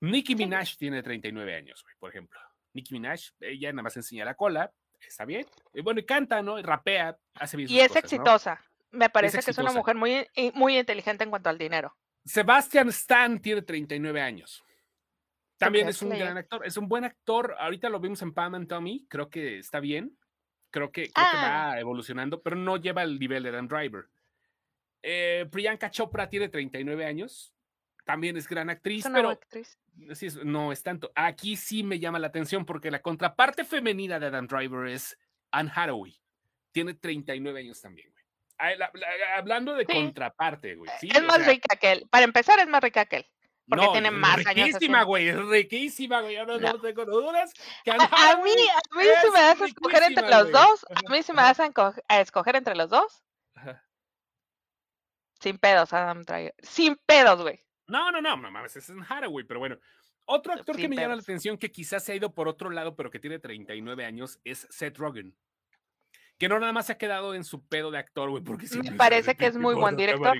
Nicki Minaj tiene 39 años, güey, por ejemplo. Nicki Minaj, ella nada más enseña la cola, está bien. Y bueno, y canta, ¿no? Y rapea, hace bien Y es exitosa. Me parece que es una mujer muy, muy inteligente en cuanto al dinero. Sebastian Stan tiene 39 años. También es un gran actor, es un buen actor. Ahorita lo vimos en Pam and Tommy, creo que está bien. Creo que, creo que va ah. evolucionando, pero no lleva el nivel de Dan Driver. Eh, Priyanka Chopra tiene 39 años, también es gran actriz, pero actriz? no es tanto. Aquí sí me llama la atención porque la contraparte femenina de Adam Driver es Anne Hathaway. Tiene 39 años también, güey. hablando de contraparte, güey. es más rica que él. Para empezar, es más rica que él. Porque tiene más años. Riquísima, güey. Es riquísima, güey. Yo no, tengo dudas. a, mí, a mí si me das a escoger entre los dos, a mí si me das a, escoger entre los dos. Sin pedos, Adam Driver. Sin pedos, güey. No, no, no, no mames, es en Hathaway, pero bueno. Otro actor que me llama la atención, que quizás se ha ido por otro lado, pero que tiene 39 años, es Seth Rogen. Que no nada más se ha quedado en su pedo de actor, güey, porque Me parece que es muy buen director.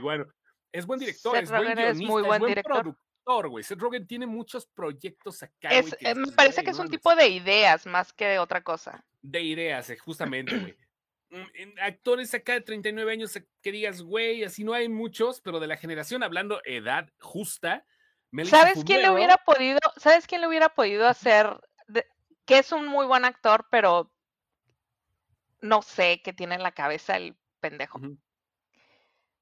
Es buen director, es buen guionista, es muy buen, director. productor, güey. Seth Rogen tiene muchos proyectos acá. Eh, me parece que es un tipo de ideas más que de otra cosa. De ideas, eh, justamente, güey. Mm, actores acá de 39 años eh, que digas, güey, así no hay muchos, pero de la generación, hablando edad justa. ¿Sabes quién le hubiera podido, sabes quién le hubiera podido hacer, que es un muy buen actor, pero no sé qué tiene en la cabeza el pendejo?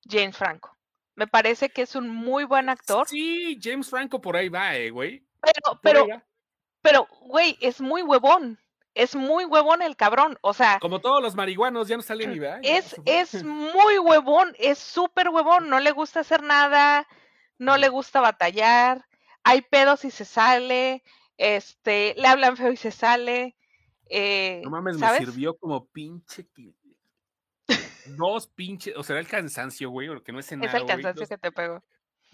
James Franco. Me parece que es un muy buen actor. Sí, James Franco por ahí va, eh, güey. Pero, pero, pero, güey, es muy huevón es muy huevón el cabrón, o sea. Como todos los marihuanos, ya no salen ni va. Es, es muy huevón, es súper huevón, no le gusta hacer nada, no le gusta batallar, hay pedos y se sale, este, le hablan feo y se sale. Eh, no mames, me sirvió como pinche. Dos pinches, o será el cansancio, güey, porque no es nada. Es el cansancio que te pego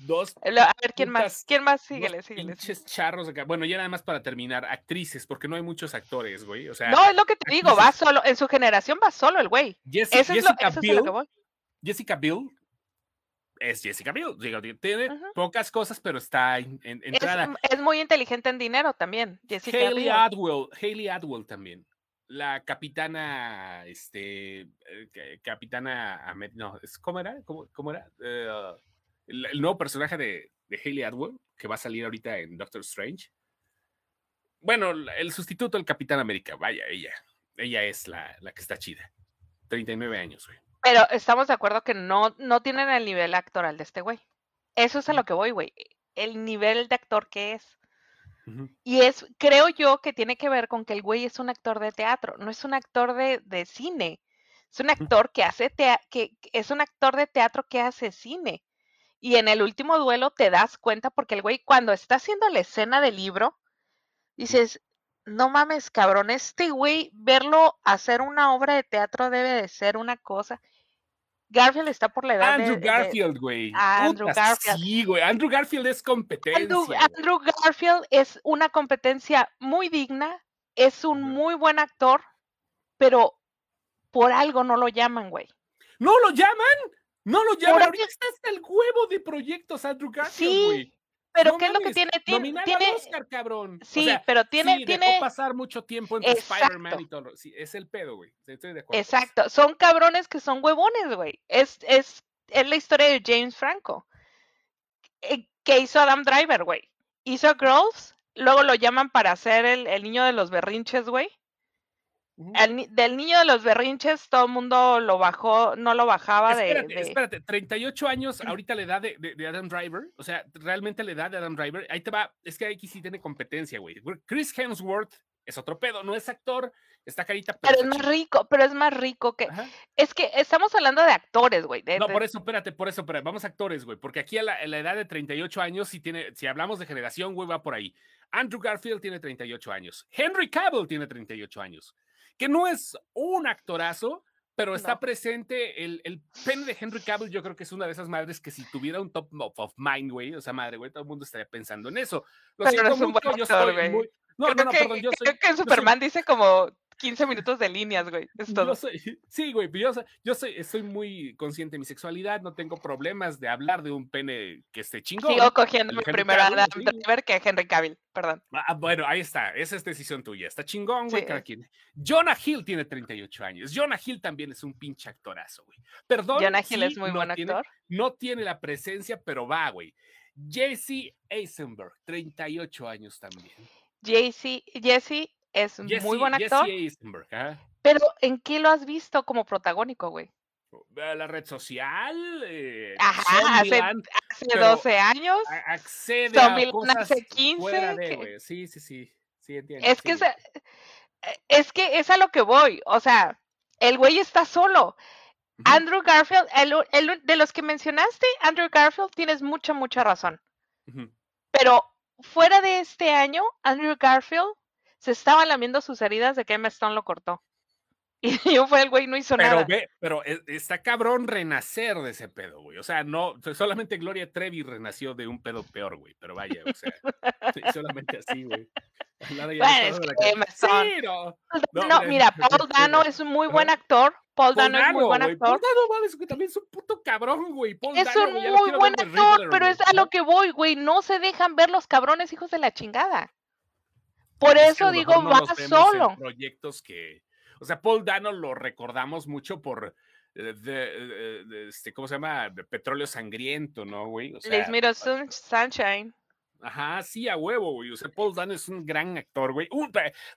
dos. A ver, ¿quién más? ¿Quién más? Síguele, síguele. Pinches charros acá. Bueno, ya nada más para terminar, actrices, porque no hay muchos actores, güey. O sea, no, es lo que te digo, va solo, en su generación va solo el güey. Jessica, Biel, Jessica Biel es Jessica Biel. tiene pocas cosas, pero está en, entrada. Es, muy inteligente en dinero también. Jessica Hayley Atwell, Hayley Atwell también. La capitana, este, eh, capitana, no, ¿cómo era? ¿Cómo, cómo era? Uh, el, nuevo personaje de, de Hayley Atwell, que va a salir ahorita en Doctor Strange. Bueno, el sustituto del Capitán América, vaya, ella. Ella es la, la que está chida. 39 años, güey. Pero estamos de acuerdo que no, no tienen el nivel actoral de este güey. Eso es a lo que voy, güey. El nivel de actor que es. Y es, creo yo, que tiene que ver con que el güey es un actor de teatro, no es un actor de, de cine. Es un actor que hace que es un actor de teatro que hace cine. Y en el último duelo te das cuenta porque el güey cuando está haciendo la escena del libro, dices, no mames, cabrón, este güey, verlo hacer una obra de teatro debe de ser una cosa. Garfield está por la edad Andrew Garfield, güey. Andrew Garfield. Sí, güey. Andrew Garfield es competencia. Andrew, Garfield es una competencia muy digna, es un muy buen actor, pero por algo no lo llaman, güey. ¿No lo llaman? No lo llaman, ahorita está hasta el huevo de proyectos Andrew Garfield, güey. Sí, pero ¿qué es lo que tiene? Tiene, tiene... Oscar, cabrón. Sí, pero tiene, sí, tiene... pasar mucho tiempo entre Spider-Man y todo. Sí, es el pedo, güey. Estoy de acuerdo. Exacto. Son cabrones que son huevones, güey. Es, es, es la historia de James Franco. Eh, que hizo Adam Driver, güey. Hizo Girls, luego lo llaman para hacer el, el niño de los berrinches, güey del niño de los berrinches, todo el mundo lo bajó, no lo bajaba espérate, de, Espérate, 38 años, ahorita la edad de, de, Adam Driver, o sea, realmente la edad de Adam Driver, ahí te va, es que aquí sí tiene competencia, güey. Chris Hemsworth es otro pedo, no es actor, está carita. Pero, es más rico, pero es más rico que. Es que estamos hablando de actores, güey. no, por eso, espérate, por eso, pero vamos a actores, güey, porque aquí a la, a la, edad de 38 años, si, tiene, si hablamos de generación, güey, va por ahí. Andrew Garfield tiene 38 años. Henry Cavill tiene 38 años que no es un actorazo, pero está presente el, el pene de Henry Cavill. Yo creo que es una de esas madres que si tuviera un top of, mind, güey, o sea, madre, güey, todo el mundo estaría pensando en eso. Lo pero siento mucho, yo soy muy. No, no, no, perdón, yo soy. Creo que en Superman dice como 15 minutos de líneas, güey. Es todo. sí, güey, yo, yo soy, estoy muy consciente de mi sexualidad, no tengo problemas de hablar de un pene que esté chingón. Sigo cogiendo mi primero Adam Driver que Henry Cavill, perdón. Ah, bueno, ahí está, esa es decisión tuya. Está chingón, güey, cada quien. Jonah Hill tiene 38 años. Jonah Hill también es un pinche actorazo, güey. Perdón. Jonah Hill es muy buen actor. No tiene la presencia, pero va, güey. Jesse Eisenberg, 38 años también. Jesse, Jesse es muy buen actor. Eisenberg, Pero ¿en qué lo has visto como protagónico, güey? La red social. Eh, Ajá, hace, 12 años. Accede a cosas hace 15. sí, sí, sí. Sí, entiendo. Es que, es que es a lo que voy. O sea, el güey está solo. Andrew Garfield, el, de los que mencionaste, Andrew Garfield, tienes mucha, mucha razón. Pero fuera de este año, Andrew Garfield se estaba lamiendo sus heridas de que Emma Stone lo cortó. Y yo fue el güey, no hizo nada. Ve, pero e, está cabrón renacer de ese pedo, güey. O sea, no, solamente Gloria Trevi renació de un pedo peor, güey. Pero vaya, o sea, solamente así, güey. no, mira, Paul Dano es un muy buen actor. Paul, Dano, es muy buen actor. Paul Dano, que también es un puto cabrón, güey. es un muy buen actor, pero es a lo que voy, güey. No se dejan ver los cabrones hijos de la chingada. Por eso digo, va solo. Proyectos que o sea, Paul Dano lo recordamos mucho por, eh, de, de, este, ¿cómo se llama? Petróleo Sangriento, ¿no, güey? O sea, Les Sunshine. Ajá, sí, a huevo, güey. O sea, Paul Dano es un gran actor, güey. Uh,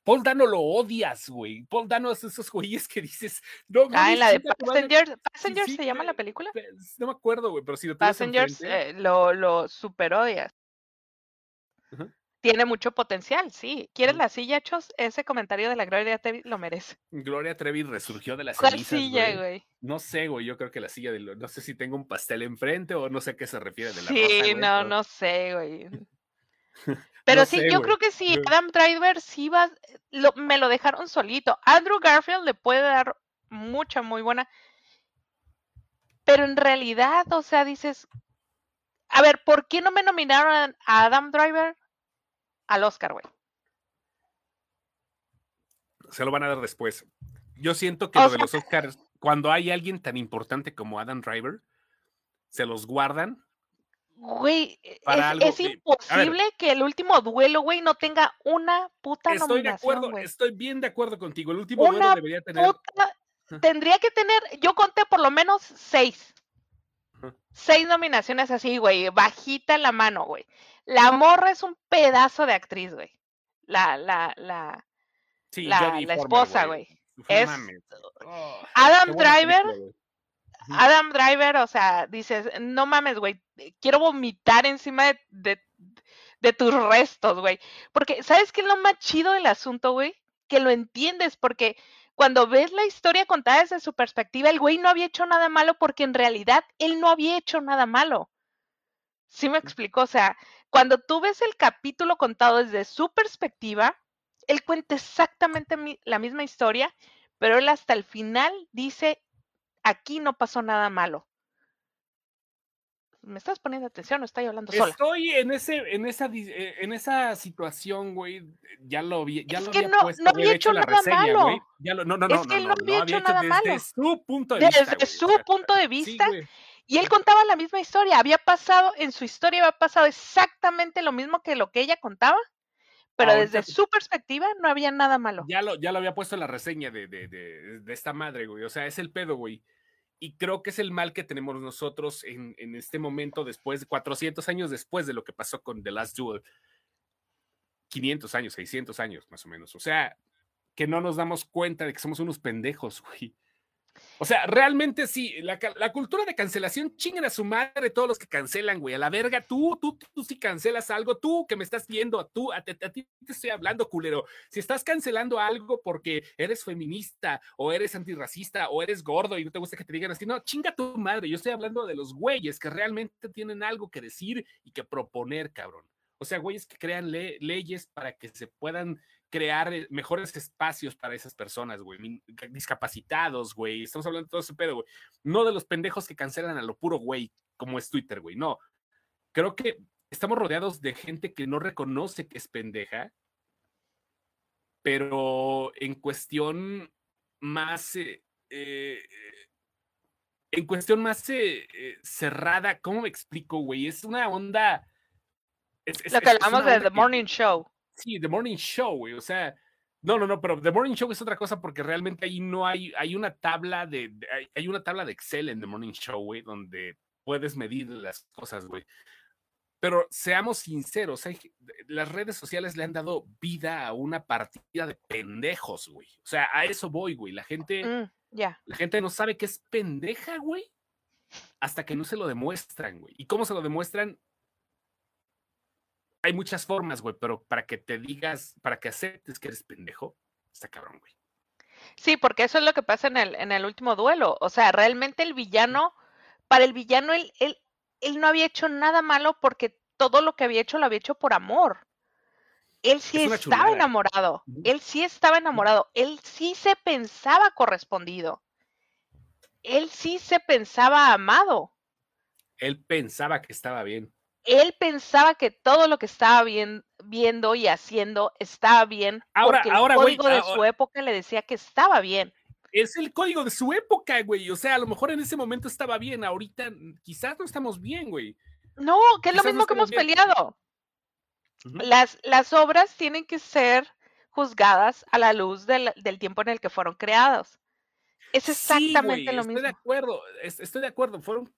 Paul Dano lo odias, güey. Paul Dano es esos güeyes que dices, no, Ah, en la de Passengers, Passengers se llama la película. No me acuerdo, güey, pero si lo Passengers eh, lo, lo super odias. Ajá tiene mucho potencial, sí. ¿Quieres la silla, Chos? Ese comentario de la Gloria Trevi lo merece. Gloria Trevi resurgió de la ¿Cuál silla, güey? No sé, güey. Yo creo que la silla de. No sé si tengo un pastel enfrente o no sé a qué se refiere de la Sí, no, no sé, güey. Pero sí, yo creo que sí. Adam Driver sí va. me lo dejaron solito. Andrew Garfield le puede dar mucha, muy buena. Pero en realidad, o sea, dices. A ver, ¿por qué no me nominaron a Adam Driver? Al Oscar, güey. Se lo van a dar después. Yo siento que lo de los Oscars, cuando hay alguien tan importante como Adam Driver, se los guardan. Güey, es, imposible que el último duelo, güey, no tenga una puta Estoy de acuerdo, estoy bien de acuerdo contigo. El último duelo debería tener. tendría que tener, yo conté por lo menos seis. Seis nominaciones así, güey, bajita la mano, güey. La morra es un pedazo de actriz, güey. La, la, la, la, esposa, güey. Es oh, Adam Driver. Adam Driver, o sea, dices, no mames, güey, quiero vomitar encima de, de, de tus restos, güey. Porque, ¿sabes qué es lo más chido del asunto, güey? Que lo entiendes, porque cuando ves la historia contada desde su perspectiva, el güey no había hecho nada malo porque en realidad él no había hecho nada malo. ¿Sí me explico? O sea, cuando tú ves el capítulo contado desde su perspectiva, él cuenta exactamente la misma historia, pero él hasta el final dice, aquí no pasó nada malo. ¿Me estás poniendo atención o estoy hablando sola? Estoy en ese, en esa, eh, en esa situación, güey. Ya lo vi, ya es lo que no, no había hecho, nada malo. Ya lo, no, no, es que él no, había hecho nada malo. Desde su punto de vista. Desde su punto de vista. Y él contaba la misma historia. Había pasado, en su historia había pasado exactamente lo mismo que lo que ella contaba. Pero desde su perspectiva no había nada malo. Ya lo, ya lo había puesto en la reseña de, de, de, de esta madre, güey. O sea, es el pedo, güey y creo que es el mal que tenemos nosotros en, este momento, después, 400 años después de lo que pasó con The Last Duel. 500 años, 600 años más o menos. O sea, que no nos damos cuenta de que somos unos pendejos, güey. O sea, realmente sí, la, cultura de cancelación, chinguen a su madre todos los que cancelan, güey, a la verga, tú, tú, tú, sí cancelas algo, tú que me estás viendo, tú, a, ti te estoy hablando, culero. Si estás cancelando algo porque eres feminista o eres antirracista o eres gordo y no te gusta que te digan así, no, chinga tu madre, yo estoy hablando de los güeyes que realmente tienen algo que decir y que proponer, cabrón. O sea, güeyes que crean leyes para que se puedan crear eh, mejores espacios para esas personas, güey, discapacitados, güey, estamos hablando de todo ese pedo, güey, no de los pendejos que cancelan a lo puro, güey, como es Twitter, güey, no. Creo que estamos rodeados de gente que no reconoce que es pendeja, pero en cuestión más, eh, eh, en cuestión más cerrada, ¿cómo me explico, güey? Es una onda... lo que hablamos de The Morning Show. Sí, The Morning Show, güey. O sea, no, no, no, pero The Morning Show es otra cosa porque realmente ahí no hay, hay una tabla de, hay, una tabla de Excel en The Morning Show, güey, donde puedes medir las cosas, güey. pero seamos sinceros, las redes sociales le han dado vida a una partida de pendejos, güey. O sea, a eso voy, güey. La gente, mm, ya. la gente no sabe que es pendeja, güey, hasta que no se lo demuestran, güey. ¿Y cómo se lo demuestran? Hay muchas formas, güey, pero para que te digas, para que aceptes que eres pendejo, está cabrón, güey. Sí, porque eso es lo que pasa en el, en el último duelo. O sea, realmente el villano, para el villano, él, él, él no había hecho nada malo porque todo lo que había hecho lo había hecho por amor. Él sí estaba enamorado. Él sí estaba enamorado. Él sí se pensaba correspondido. Él sí se pensaba amado. Él pensaba que estaba bien. Él pensaba que todo lo que estaba bien, viendo y haciendo estaba bien. Ahora, porque el ahora, código de su época le decía que estaba bien es el código de su época, güey. O sea, a lo mejor en ese momento estaba bien, ahorita quizás no estamos bien, güey. No, que es lo mismo que hemos peleado. las, las obras tienen que ser juzgadas a la luz del, tiempo en el que fueron creadas. Es exactamente lo mismo. Estoy de acuerdo, estoy de acuerdo. Fueron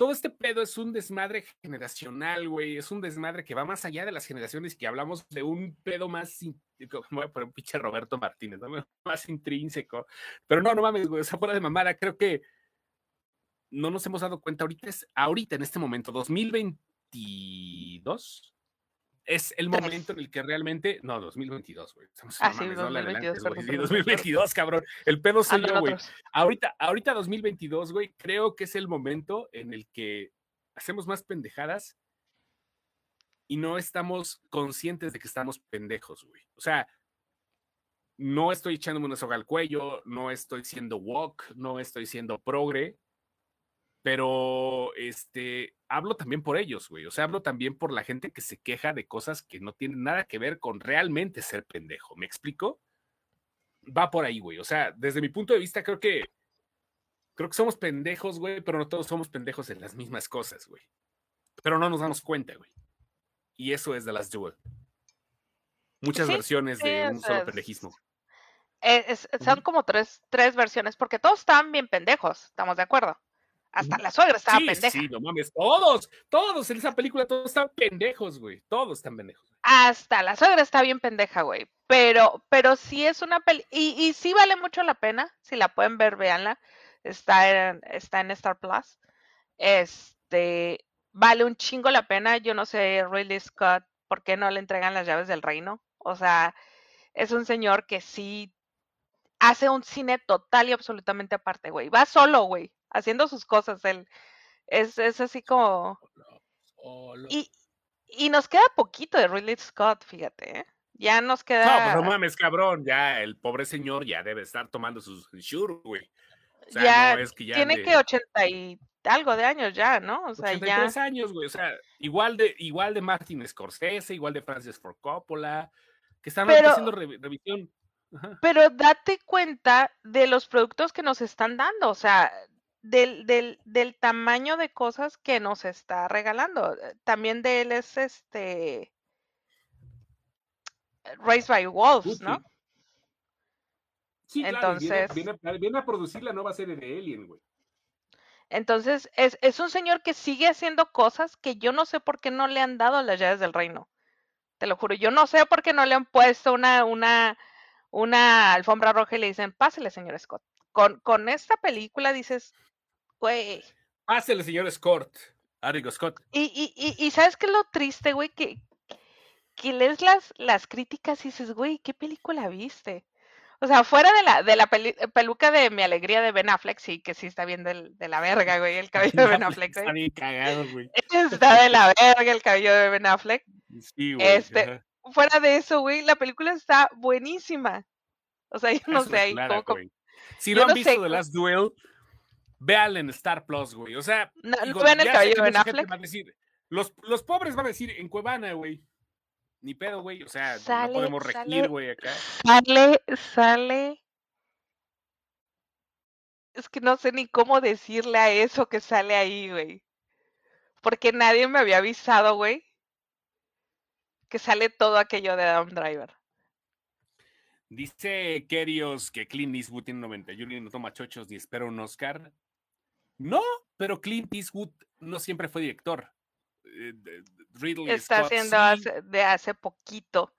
todo este pedo es un desmadre generacional, güey. Es un desmadre que va más allá de las generaciones que hablamos de un pedo más, voy a poner un pinche Roberto Martínez, más intrínseco. Pero no, no mames, güey, esa fuera de mamada, creo que no nos hemos dado cuenta ahorita, ahorita en este momento, 2022, es el momento en el que realmente. No, 2022, güey. Estamos ah, sí, 2022, 2022, cabrón. El pedo soy yo, güey. Ahorita, ahorita 2022, güey, creo que es el momento en el que hacemos más pendejadas y no estamos conscientes de que estamos pendejos, güey. O sea, no estoy echándome una soga al cuello, no estoy siendo walk, no estoy siendo progre, pero este, hablo también por ellos, güey. O sea, hablo también por la gente que se queja de cosas que no tienen nada que ver con realmente ser pendejo. ¿Me explico? Va por ahí, güey. O sea, desde mi punto de vista, creo que creo que somos pendejos, güey, pero no todos somos pendejos en las mismas cosas, güey. Pero no nos damos cuenta, güey. Y eso es de las Duel. Muchas versiones de un solo pendejismo. Son como tres, tres versiones, porque todos están bien pendejos, ¿estamos de acuerdo? Hasta la suegra estaba pendeja. Sí, no mames, todos, todos en esa película, todos están pendejos, güey. Todos están pendejos. Hasta la suegra está bien pendeja, güey. Pero, pero sí es una peli. Y, y sí vale mucho la pena. Si la pueden ver, véanla. Está en, está en Star Plus. Este. Vale un chingo la pena. Yo no sé, Ridley Scott, ¿por qué no le entregan las llaves del reino? O sea, es un señor que sí hace un cine total y absolutamente aparte, güey. Va solo, güey haciendo sus cosas. Él es, es así como. Y, y nos queda poquito de Ridley Scott, fíjate. ¿eh? Ya nos queda. No, pues no mames, cabrón. Ya el pobre señor ya debe estar tomando sus sure, güey. O sea, ya, no es que ya tiene que ochenta y algo de años ya, ¿no? O sea, 83 ya. años, güey. O sea, igual de, igual de Martin Scorsese, igual de Francis Ford Coppola, que están haciendo revisión. Pero date cuenta de los productos que nos están dando. O sea, del, del, del tamaño de cosas que nos está regalando. Eh, también de él es este Raised by Wolves, ¿no? Sí, Entonces, viene, viene, a producir la nueva serie de Alien, güey. Entonces, es, es, un señor que sigue haciendo cosas que yo no sé por qué no le han dado las llaves del reino. Te lo juro, yo no sé por qué no le han puesto una, una, una alfombra roja y le dicen, pásele, señor Scott. Con, con esta película dices, güey. Señor Scott. Arigo Scott. Y, y, y, ¿sabes qué es lo triste, güey? Que, que lees las, las críticas y dices, güey, ¿qué película viste? O sea, fuera de la, de la peluca de Mi Alegría de Ben Affleck, sí, que sí está bien de la verga, güey, el cabello de Ben Affleck. Está bien cagado, güey. Está de la verga el cabello de Ben Affleck. Sí, güey. Este, fuera de eso, güey, la película está buenísima. O sea, yo no sé ahí cómo, Si no han visto The Last Duel, véanla en Star Plus, güey. O sea, no, vean el cabello de Affleck. los, los pobres van a decir en Cuevana, güey. Ni pedo, güey. O sea, no podemos regir, güey, acá. Sale, sale. Es que no sé ni cómo decirle a eso que sale ahí, güey. Porque nadie me había avisado, güey. Que sale todo aquello de Adam Driver. Dice Kerios que Clint Eastwood tiene 91 y no toma chochos ni espera un Oscar. No, pero Clint Eastwood no siempre fue director. Ridley Está haciendo de hace poquito.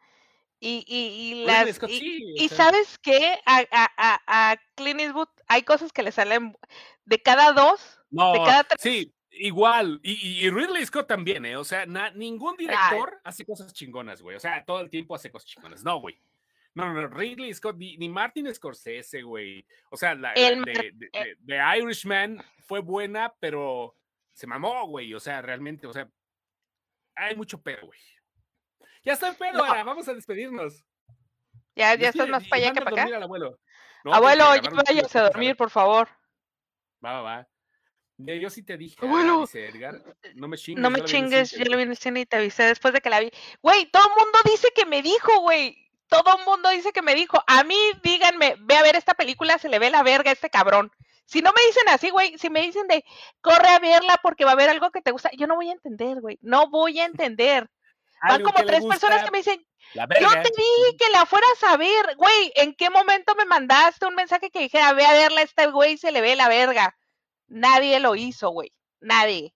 Y, y, las, y, sabes qué, a, a, a, Clint Eastwood hay cosas que le salen de cada dos, no, de cada tres. Sí, igual. Y, Ridley Scott también, ¿eh? O sea, ningún director hace cosas chingonas, güey. O sea, todo el tiempo hace cosas chingonas. No, güey. No, no, Ridley Scott, ni, Martin Scorsese, güey. O sea, la, de, eh de, Irishman fue buena, pero se mamó, güey. O sea, realmente, o sea, hay mucho pedo, güey. Ya está el pedo, ahora, vamos a despedirnos. Ya, ya estás más para allá que para acá. abuelo, abuelo ya váyase a dormir, por favor. Va, va, va. Yo sí te dije, abuelo, Edgar, no me chingues. No me chingues, yo lo vi en escena y te avisé después de que la vi. Güey, todo el mundo dice que me dijo, güey. Todo el mundo dice que me dijo. A mí, díganme, ve a ver esta película, se le ve la verga a este cabrón. Si no me dicen así, güey, si me dicen de corre a verla porque va a haber algo que te gusta, yo no voy a entender, güey. No voy a entender. Van como tres personas que me dicen, yo te dije que la fueras a ver, güey, ¿en qué momento me mandaste un mensaje que dijera, ve a verla, este güey se le ve la verga? Nadie lo hizo, güey, nadie.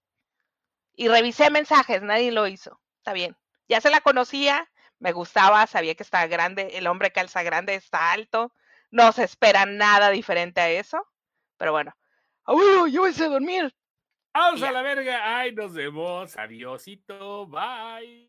Y revisé mensajes, nadie lo hizo. Está bien. Ya se la conocía, me gustaba, sabía que estaba grande, el hombre calza grande, está alto, no se espera nada diferente a eso. Pero bueno, abuelo, yo voy a dormir. Vamos a la verga. Ay, nos vemos. Adiósito. Bye.